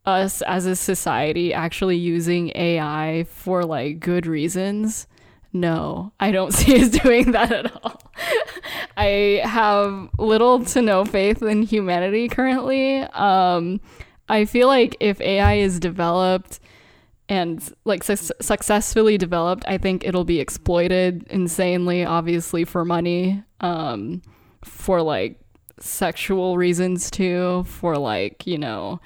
[SPEAKER 3] us as a society actually using AI for like good reasons? No, I don't [laughs] see us doing that at all. [laughs] I have little to no faith in humanity currently. Um, I feel like if AI is developed and like su- successfully developed, I think it'll be exploited insanely, obviously for money, um, for like sexual reasons too, for like you know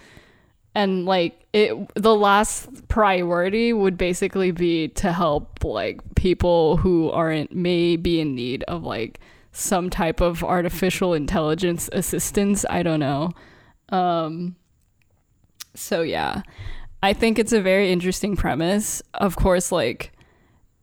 [SPEAKER 3] and like it the last priority would basically be to help like people who aren't may be in need of like some type of artificial intelligence assistance. I don't know. Um so yeah. I think it's a very interesting premise. Of course like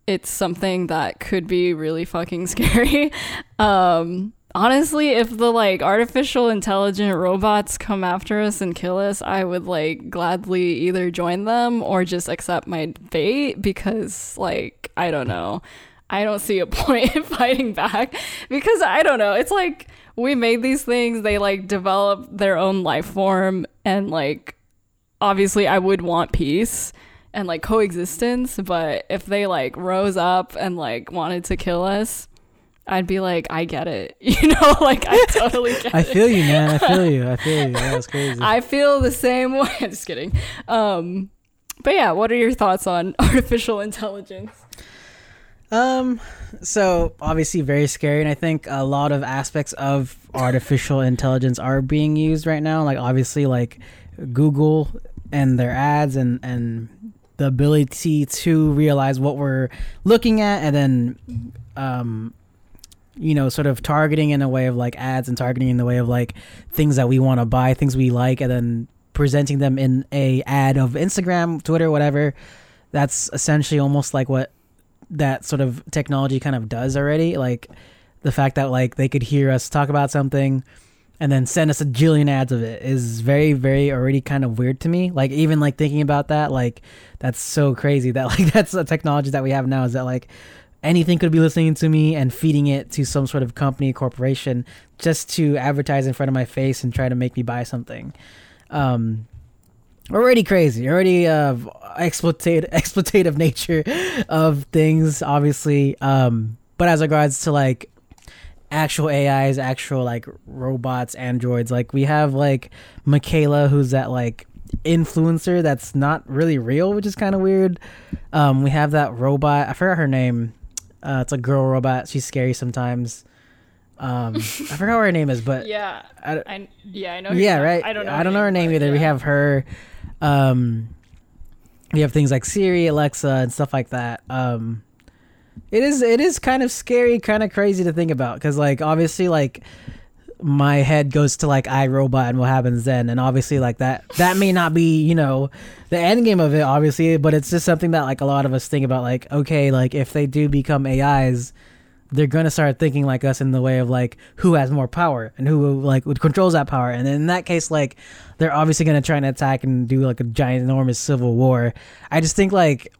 [SPEAKER 3] it's something that could be really fucking [laughs] scary. Um honestly, if the like artificial intelligent robots come after us and kill us, I would like gladly either join them or just accept my fate because like I don't know. I don't see a [laughs] point in fighting back because I don't know. It's like we made these things, they like develop their own life form and like obviously I would want peace and like coexistence, but if they like rose up and like wanted to kill us, I'd be like, I get it. [laughs] You know, like I totally [laughs] get
[SPEAKER 2] I
[SPEAKER 3] it.
[SPEAKER 2] I feel you, man. I feel you. I feel you. [laughs] That was crazy.
[SPEAKER 3] I feel the same way. I'm just kidding. Um, but yeah, what are your thoughts on artificial intelligence?
[SPEAKER 2] Um, so obviously very scary, and I think a lot of aspects of artificial intelligence are being used right now. Like obviously, like Google and their ads, and and the ability to realize what we're looking at, and then um you know, sort of targeting in a way of like ads and targeting in the way of like things that we want to buy, things we like, and then presenting them in a ad of Instagram, Twitter, whatever. That's essentially almost like what that sort of technology kind of does already. Like the fact that like they could hear us talk about something and then send us a jillion ads of it is very, very already kind of weird to me. Like even like thinking about that, like that's so crazy that [laughs] like that's a technology that we have now is that like anything could be listening to me and feeding it to some sort of company corporation just to advertise in front of my face and try to make me buy something. Um already crazy already uh exploitative [laughs] exploitative nature of things obviously. Um but as regards to like actual ais actual like robots androids like we have like Miquela who's that like influencer that's not really real which is kind of weird. Um we have that robot i forgot her name uh, it's a girl robot. She's scary sometimes. Um, [laughs] I forgot what her name is, but
[SPEAKER 3] Yeah,
[SPEAKER 2] I,
[SPEAKER 3] I yeah I know.
[SPEAKER 2] yeah,
[SPEAKER 3] her-
[SPEAKER 2] right.
[SPEAKER 3] I don't know.
[SPEAKER 2] I don't know her name either. We have her. Um, we have things like Siri, Alexa, and stuff like that. Um, it is it is kind of scary, kind of crazy to think about because like obviously like my head goes to like iRobot and what happens then, and obviously like that that may not be you know the end game of it, obviously, but it's just something that like a lot of us think about. Like okay, like if they do become AIs they're gonna start thinking like us in the way of like who has more power and who like controls that power and in that case like they're obviously gonna try and attack and do like a giant enormous civil war i just think like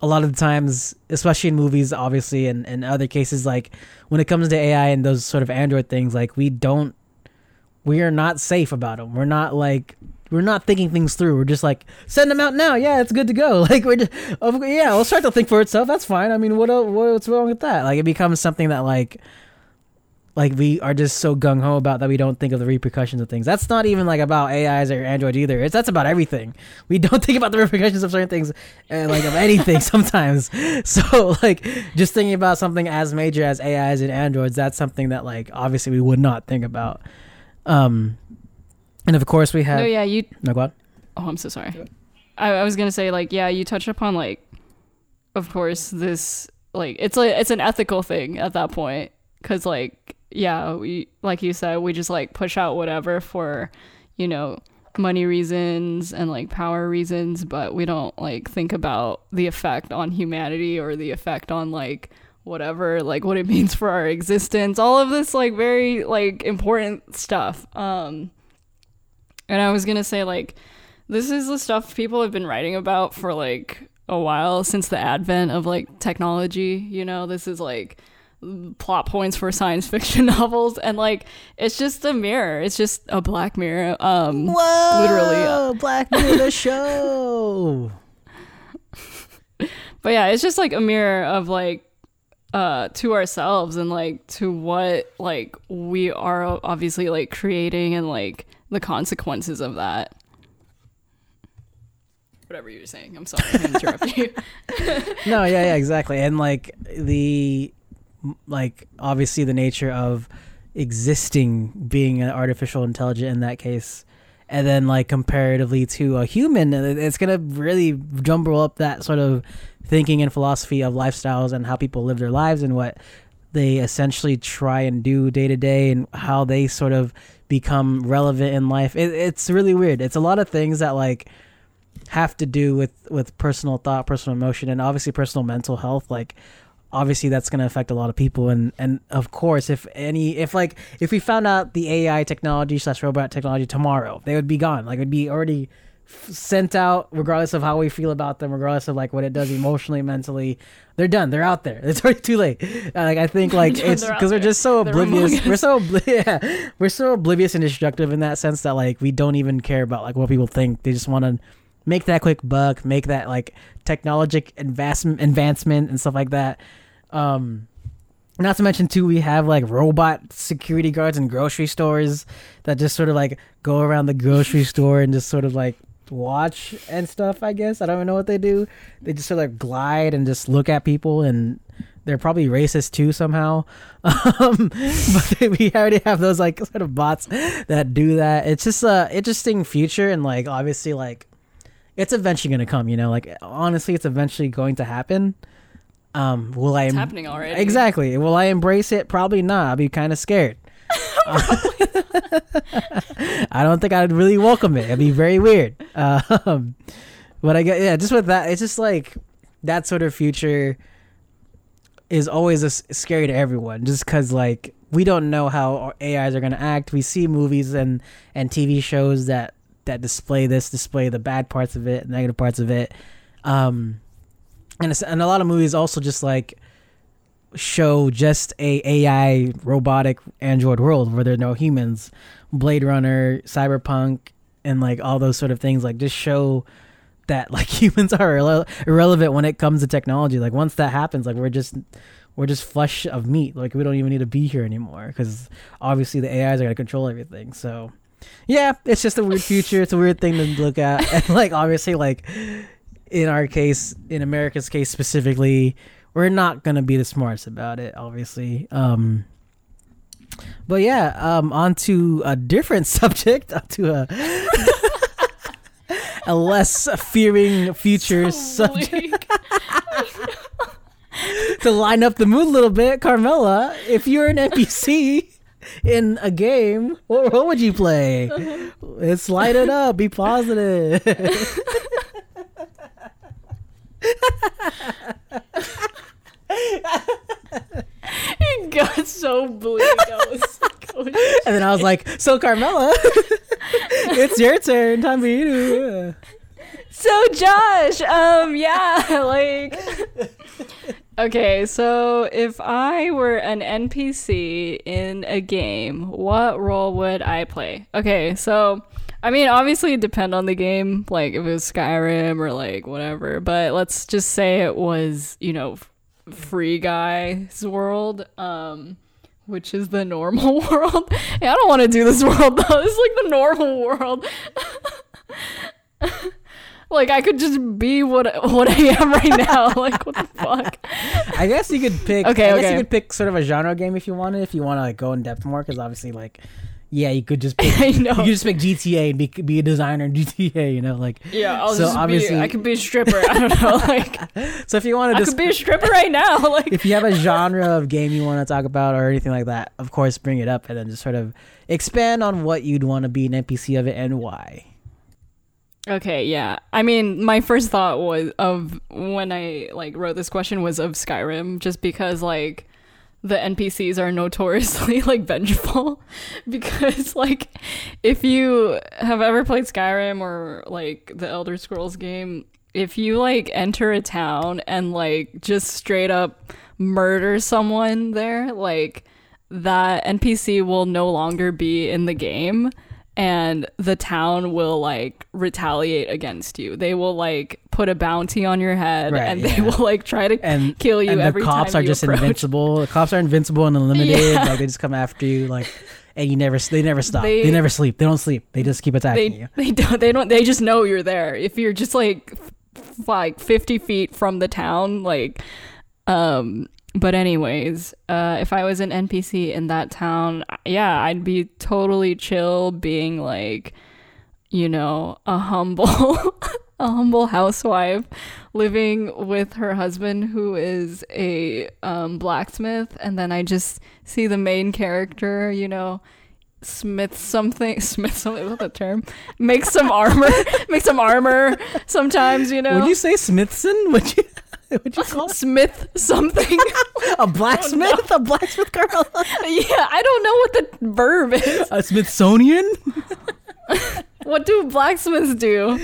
[SPEAKER 2] a lot of the times especially in movies obviously and, and other cases like when it comes to ai and those sort of android things like we don't we are not safe about them we're not like we're not thinking things through. We're just like send them out now. Yeah, it's good to go. [laughs] Like we're just, oh, yeah, it'll start to think for itself. That's fine. I mean, what what's wrong with that? Like it becomes something that like like we are just so gung ho about that we don't think of the repercussions of things. That's not even like about AIs or Android either. It's that's about everything. We don't [laughs] think about the repercussions of certain things, uh, like of anything [laughs] sometimes. [laughs] So like just thinking about something as major as AIs and Androids, that's something that like obviously we would not think about. Um, and of course we have
[SPEAKER 3] no, yeah, you.
[SPEAKER 2] no go on.
[SPEAKER 3] Oh, I'm so sorry. I, I was gonna say like yeah, you touched upon like, of course this like it's like it's an ethical thing at that point because like yeah we like you said we just like push out whatever for you know money reasons and like power reasons but we don't like think about the effect on humanity or the effect on like whatever like what it [laughs] means for our existence. All of this like very like important stuff. Um and i was gonna say like this is the stuff people have been writing about for like a while since the advent of like technology you know? This is like plot points for science fiction [laughs] novels and like it's just a mirror. It's just a black mirror um
[SPEAKER 2] Whoa,
[SPEAKER 3] literally, uh,
[SPEAKER 2] Black Mirror the [laughs] show.
[SPEAKER 3] but yeah it's just like a mirror of like uh to ourselves and like to what like we are obviously like creating and like the consequences of that. Whatever you were saying. I'm sorry. I interrupted you. [laughs]
[SPEAKER 2] No, yeah, yeah, exactly. And like the like obviously the nature of existing being an artificial intelligence in that case and then like comparatively to a human it's going to really jumble up that sort of thinking and philosophy of lifestyles and how people live their lives and what they essentially try and do day to day and how they sort of become relevant in life. It, it's really weird. It's a lot of things that like have to do with with personal thought personal emotion and obviously personal mental health. Like obviously that's going to affect a lot of people and and of course if any if like if we found out the ai technology slash robot technology tomorrow they would be gone. Like it would be already f- sent out regardless of how we feel about them regardless of like what it does emotionally mentally they're done. They're out there. [laughs] It's already too late. Uh, like i think like it's because we're just so oblivious. we're so obli- [laughs] [laughs] yeah, we're so oblivious and destructive in that sense that like we don't even care about like what people think. They just want to make that quick buck, make that like technologic advancement, advancement and stuff like that. Um, not to mention too, we have like robot security guards in grocery stores that just sort of like go around the grocery store and just sort of like watch and stuff. I guess I don't even know what they do. They just sort of glide and just look at people and. They're probably racist too somehow, [laughs] um, but [laughs] we already have those like sort of bots that do that. It's just a interesting future, and like obviously like it's eventually going to come you know like honestly it's eventually going to happen. Um will i
[SPEAKER 3] it's happening already.
[SPEAKER 2] exactly. Will i embrace it? Probably not. I'll be kind of scared. [laughs] I don't think i'd really welcome it. It'd be very weird. Um but i get yeah just with that it's just like that sort of future is always a scary to everyone just because like we don't know how our ais are going to act. We see movies and and tv shows that that display this display the bad parts of it negative parts of it. Um and and a lot of movies also just like show just a ai robotic android world where there are no humans. Blade runner cyberpunk and like all those sort of things like just show that [laughs] like humans are irre- irrelevant when it comes to technology. Like once that happens like we're just we're just flesh of meat. Like we don't even need to be here anymore because obviously the ais are to control everything. So yeah it's just a weird future. It's a weird thing to look at. [laughs] And like obviously like in our case in america's case specifically we're not going to be the smartest about it obviously. Um but yeah um on to a different [laughs] subject to a [laughs] a less fearing future
[SPEAKER 3] So
[SPEAKER 2] subject. To line up the mood a little bit, Carmela, if you're an NPC in a game, what role would you play? Let's light it up. Be positive.
[SPEAKER 3] it got so bleak I was like, oh, [laughs]
[SPEAKER 2] and then I was like, "So, Carmela, [laughs] it's your turn. Time for you to."
[SPEAKER 3] So Josh, um, yeah, [laughs] like, okay, so if I were an NPC in a game, what role would I play? Okay, so I mean, obviously, it depend on the game, like if it was Skyrim or like whatever. But let's just say it was, you know, Free Guy's world. Um, which is the normal [laughs] world. I don't want to do this world though. [laughs] This is like the normal world. [laughs] like I could just be what what I am right now. [laughs] like what the fuck?
[SPEAKER 2] I guess you could pick.
[SPEAKER 3] Okay,
[SPEAKER 2] I guess you could pick sort of a genre game if you wanted. If you want to like go in depth more, because obviously, like, yeah, you could just [laughs] pick.
[SPEAKER 3] I know.
[SPEAKER 2] You could just pick GTA and be be a designer in GTA. You know, like.
[SPEAKER 3] Yeah, I'll
[SPEAKER 2] So
[SPEAKER 3] just
[SPEAKER 2] obviously-
[SPEAKER 3] be. I could be a stripper. I don't know. Like [laughs]
[SPEAKER 2] So if you want to
[SPEAKER 3] I
[SPEAKER 2] just
[SPEAKER 3] could be a stripper right now. Like
[SPEAKER 2] if you have a genre of game you want to talk about or anything like that, of course, bring it up and then just sort of expand on what you'd want to be an NPC of it and why.
[SPEAKER 3] Okay, yeah. I mean, my first thought was of when I like wrote this question was of Skyrim just because like the NPCs are notoriously [laughs] like vengeful [laughs] because like if you have ever played Skyrim or like the Elder Scrolls game, if you like enter a town and like just straight up murder someone there, like that NPC will no longer be in the game and the town will like retaliate against you. They will like put a bounty on your head
[SPEAKER 2] Right,
[SPEAKER 3] and they will like try to
[SPEAKER 2] And
[SPEAKER 3] kill you
[SPEAKER 2] and the cops are just
[SPEAKER 3] approach.
[SPEAKER 2] invincible. The cops are invincible and unlimited.
[SPEAKER 3] Yeah.
[SPEAKER 2] Like they just come after you. Like and you never they never stop. They,
[SPEAKER 3] They-
[SPEAKER 2] never sleep. They don't sleep. They just keep attacking
[SPEAKER 3] They
[SPEAKER 2] you.
[SPEAKER 3] they don't they don't they just know you're there. If you're just like f- like 50 feet from the town like um but anyways, uh if I was an NPC in that town, yeah, I'd be totally chill being like you know, a humble [laughs] a humble housewife living with her husband who is a um, blacksmith and then I just see the main character, you know, smith something [laughs] smith something what's the term make some armor [laughs] make some armor sometimes you know
[SPEAKER 2] Would you say Smithson? Would you? [laughs] Would you call
[SPEAKER 3] smith something [laughs]
[SPEAKER 2] a blacksmith? A blacksmith girl? [laughs]
[SPEAKER 3] yeah i don't know what the verb is
[SPEAKER 2] a Smithsonian?
[SPEAKER 3] what do blacksmiths do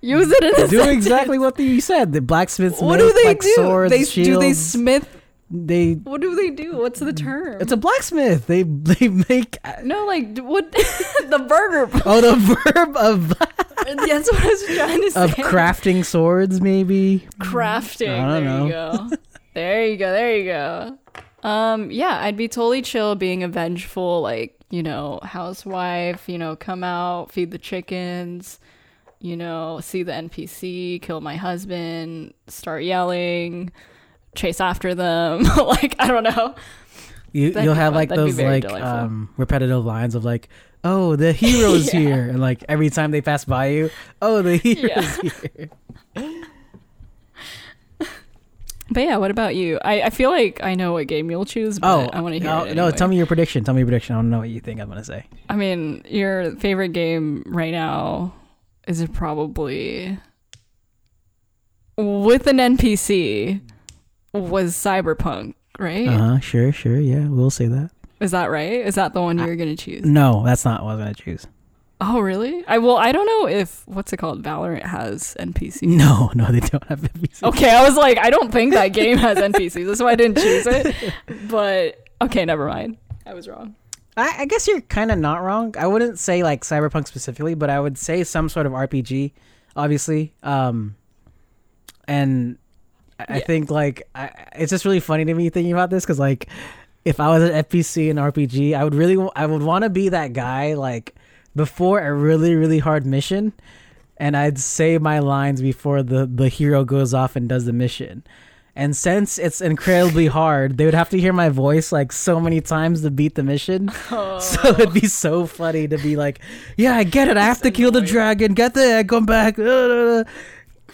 [SPEAKER 3] use it in a
[SPEAKER 2] Do
[SPEAKER 3] sentence.
[SPEAKER 2] exactly what you said. The blacksmiths
[SPEAKER 3] what do they do
[SPEAKER 2] swords,
[SPEAKER 3] they
[SPEAKER 2] shields.
[SPEAKER 3] do they smith
[SPEAKER 2] they
[SPEAKER 3] what do they do what's the term
[SPEAKER 2] It's a blacksmith. They they make
[SPEAKER 3] no like what [laughs] the verb
[SPEAKER 2] oh the verb of [laughs]
[SPEAKER 3] that's what i was trying to say
[SPEAKER 2] of crafting swords maybe.
[SPEAKER 3] crafting.
[SPEAKER 2] I don't
[SPEAKER 3] there
[SPEAKER 2] know.
[SPEAKER 3] you go. there you go. There you go. Um, yeah, I'd be totally chill being a vengeful, like, you know, housewife, you know, come out, feed the chickens, you know, see the NPC, kill my husband, start yelling, chase after them. [laughs] like, I don't know.
[SPEAKER 2] You
[SPEAKER 3] That'd
[SPEAKER 2] you'll have
[SPEAKER 3] fun.
[SPEAKER 2] like
[SPEAKER 3] That'd
[SPEAKER 2] those like
[SPEAKER 3] delightful.
[SPEAKER 2] um repetitive lines of like oh the hero's [laughs]
[SPEAKER 3] Yeah.
[SPEAKER 2] here and like every time they pass by you oh the hero's
[SPEAKER 3] Yeah.
[SPEAKER 2] here. [laughs]
[SPEAKER 3] But yeah, what about you? I, I feel like I know what game you'll choose, but
[SPEAKER 2] Oh,
[SPEAKER 3] I want to hear
[SPEAKER 2] no,
[SPEAKER 3] it.
[SPEAKER 2] no! Tell me your prediction. Tell me your prediction. I don't know what you think I'm gonna say.
[SPEAKER 3] I mean, your favorite game right now is probably with an NPC was Cyberpunk, right?
[SPEAKER 2] Uh huh. Sure, sure. Yeah, we'll say that.
[SPEAKER 3] Is that right? Is that the one you're gonna choose?
[SPEAKER 2] No, that's not what I was gonna choose.
[SPEAKER 3] Oh, really? I well, I don't know if what's it called. Valorant has NPCs. [laughs]
[SPEAKER 2] No, no, they don't have NPCs.
[SPEAKER 3] Okay, I was like, I don't think that game has NPCs. That's why I didn't choose it. [laughs] But okay, never mind. I was wrong.
[SPEAKER 2] I, I guess you're kind of not wrong. I wouldn't say like cyberpunk specifically, but I would say some sort of RPG, obviously. Um, and I, I
[SPEAKER 3] Yeah.
[SPEAKER 2] think like I, it's just really funny to me thinking about this because like if I was an NPC in RPG, I would really I would want to be that guy like before a really really hard mission, and I'd say my lines before the the hero goes off and does the mission. And since it's incredibly [laughs] hard, they would have to hear my voice like so many times to beat the mission. [laughs] [laughs] So it'd be so funny to be like, "Yeah, I get it. I have to kill the dragon. Get the egg. Come back."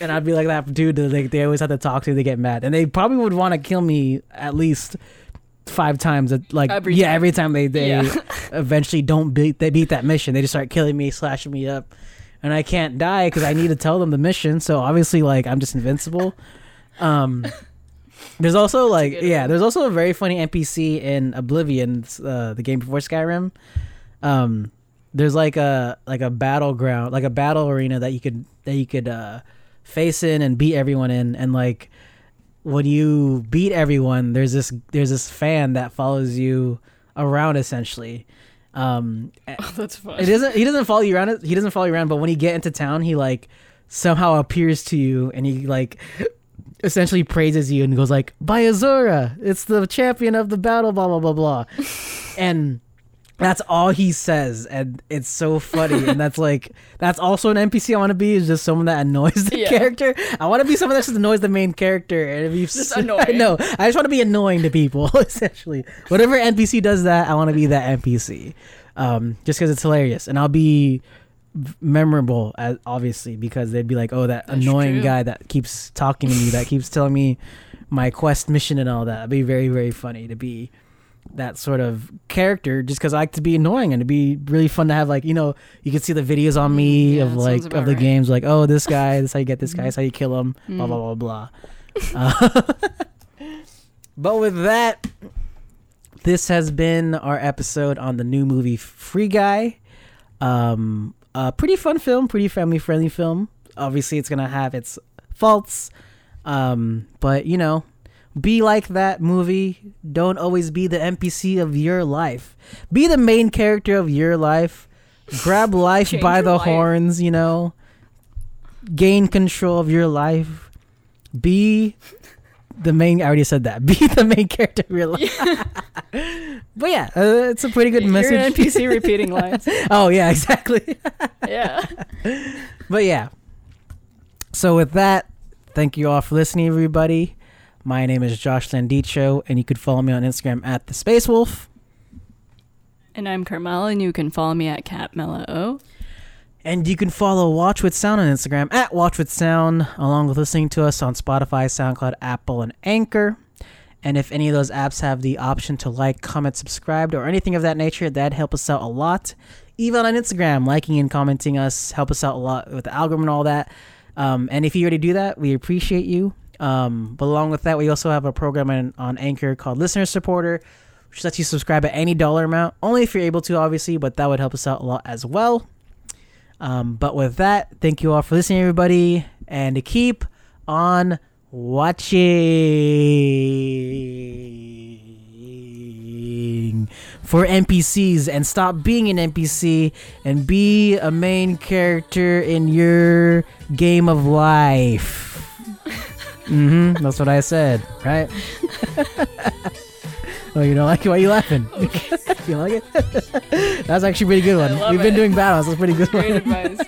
[SPEAKER 2] And I'd be like that dude. That they, they always have to talk to. They get mad, and they probably would want to kill me at least five times. At, like
[SPEAKER 3] Every
[SPEAKER 2] yeah,
[SPEAKER 3] time.
[SPEAKER 2] every time they they
[SPEAKER 3] Yeah. [laughs]
[SPEAKER 2] eventually don't beat they beat that mission. They just start killing me, slashing me up, and I can't die because I need to tell them the mission. So obviously, like I'm just invincible. Um. [laughs] There's also like yeah,
[SPEAKER 3] one.
[SPEAKER 2] there's also a very funny NPC in Oblivion, uh, the game before Skyrim. Um, there's like a like a battleground, like a battle arena that you could that you could uh, face in and beat everyone in, and like when you beat everyone, there's this there's this fan that follows you around essentially. Um, [laughs]
[SPEAKER 3] That's fun.
[SPEAKER 2] it doesn't he doesn't follow you around. He doesn't follow you around, but when you get into town, he like somehow appears to you, and he like essentially praises you and goes like, "By Azura, it's the champion of the battle." Blah blah blah blah, [laughs] and that's all he says, and it's so funny. and that's [laughs] like that's also an NPC I want to be is just someone that annoys the
[SPEAKER 3] Yeah.
[SPEAKER 2] character. I want to be someone that just annoys the main character, and if you
[SPEAKER 3] Just [laughs]
[SPEAKER 2] I
[SPEAKER 3] annoying.
[SPEAKER 2] know I just want to be annoying to people. [laughs] Essentially, whatever NPC does that, I want to be that NPC. Um, just because it's hilarious, and I'll be memorable as obviously because they'd be like, "Oh, that
[SPEAKER 3] That's
[SPEAKER 2] annoying
[SPEAKER 3] true.
[SPEAKER 2] guy that keeps talking to me, that keeps telling me my quest mission and all that." It'd be very, very funny to be that sort of character just because I like to be annoying and it'd be really fun to have like you know you can see the videos on me
[SPEAKER 3] yeah,
[SPEAKER 2] of like of the
[SPEAKER 3] right.
[SPEAKER 2] games like oh this guy this is how you get this guy this is how you kill him blah
[SPEAKER 3] Mm.
[SPEAKER 2] blah blah blah uh, [laughs] [laughs] but with that this has been our episode on the new movie Free Guy um a pretty fun film pretty family friendly film obviously it's gonna have its faults um but you know be like that movie. Don't always be the NPC of your life. Be the main character of your life. Grab [laughs] life
[SPEAKER 3] Change
[SPEAKER 2] by the
[SPEAKER 3] life.
[SPEAKER 2] horns, you know. Gain control of your life. Be the main I already said that. [laughs] Be the main character of your life. [laughs] but yeah, uh, it's a pretty good
[SPEAKER 3] You're
[SPEAKER 2] message.
[SPEAKER 3] an NPC repeating lines.
[SPEAKER 2] oh yeah, exactly.
[SPEAKER 3] Yeah.
[SPEAKER 2] But yeah. So with that, thank you all for listening, everybody. My name is Josh Landicho, and you could follow me on Instagram at the Space Wolf.
[SPEAKER 3] And I'm Carmela, and you can follow me at CatMela
[SPEAKER 2] And you can follow Watch with Sound on Instagram at Watch with Sound, along with listening to us on Spotify, SoundCloud, Apple, and Anchor. And if any of those apps have the option to like, comment, subscribe, or anything of that nature, that'd help us out a lot. Even on Instagram, liking and commenting us help us out a lot with the algorithm and all that. Um, and if you already do that, we appreciate you. Um, but along with that, we also have a program on, on Anchor called Listener Supporter, which lets you subscribe at any dollar amount, only if you're able to, obviously, but that would help us out a lot as well. Um, but with that, thank you all for listening, everybody, and to keep on watching for NPCs and stop being an NPC and be a main character in your game of life. Mm-hmm. That's what I said, right? [laughs] oh, you don't like it? Why are you laughing? Okay. [laughs] you like it? [laughs] That's actually a pretty good one. We've
[SPEAKER 3] it.
[SPEAKER 2] been doing battles. That's pretty good
[SPEAKER 3] Great
[SPEAKER 2] one.
[SPEAKER 3] advice.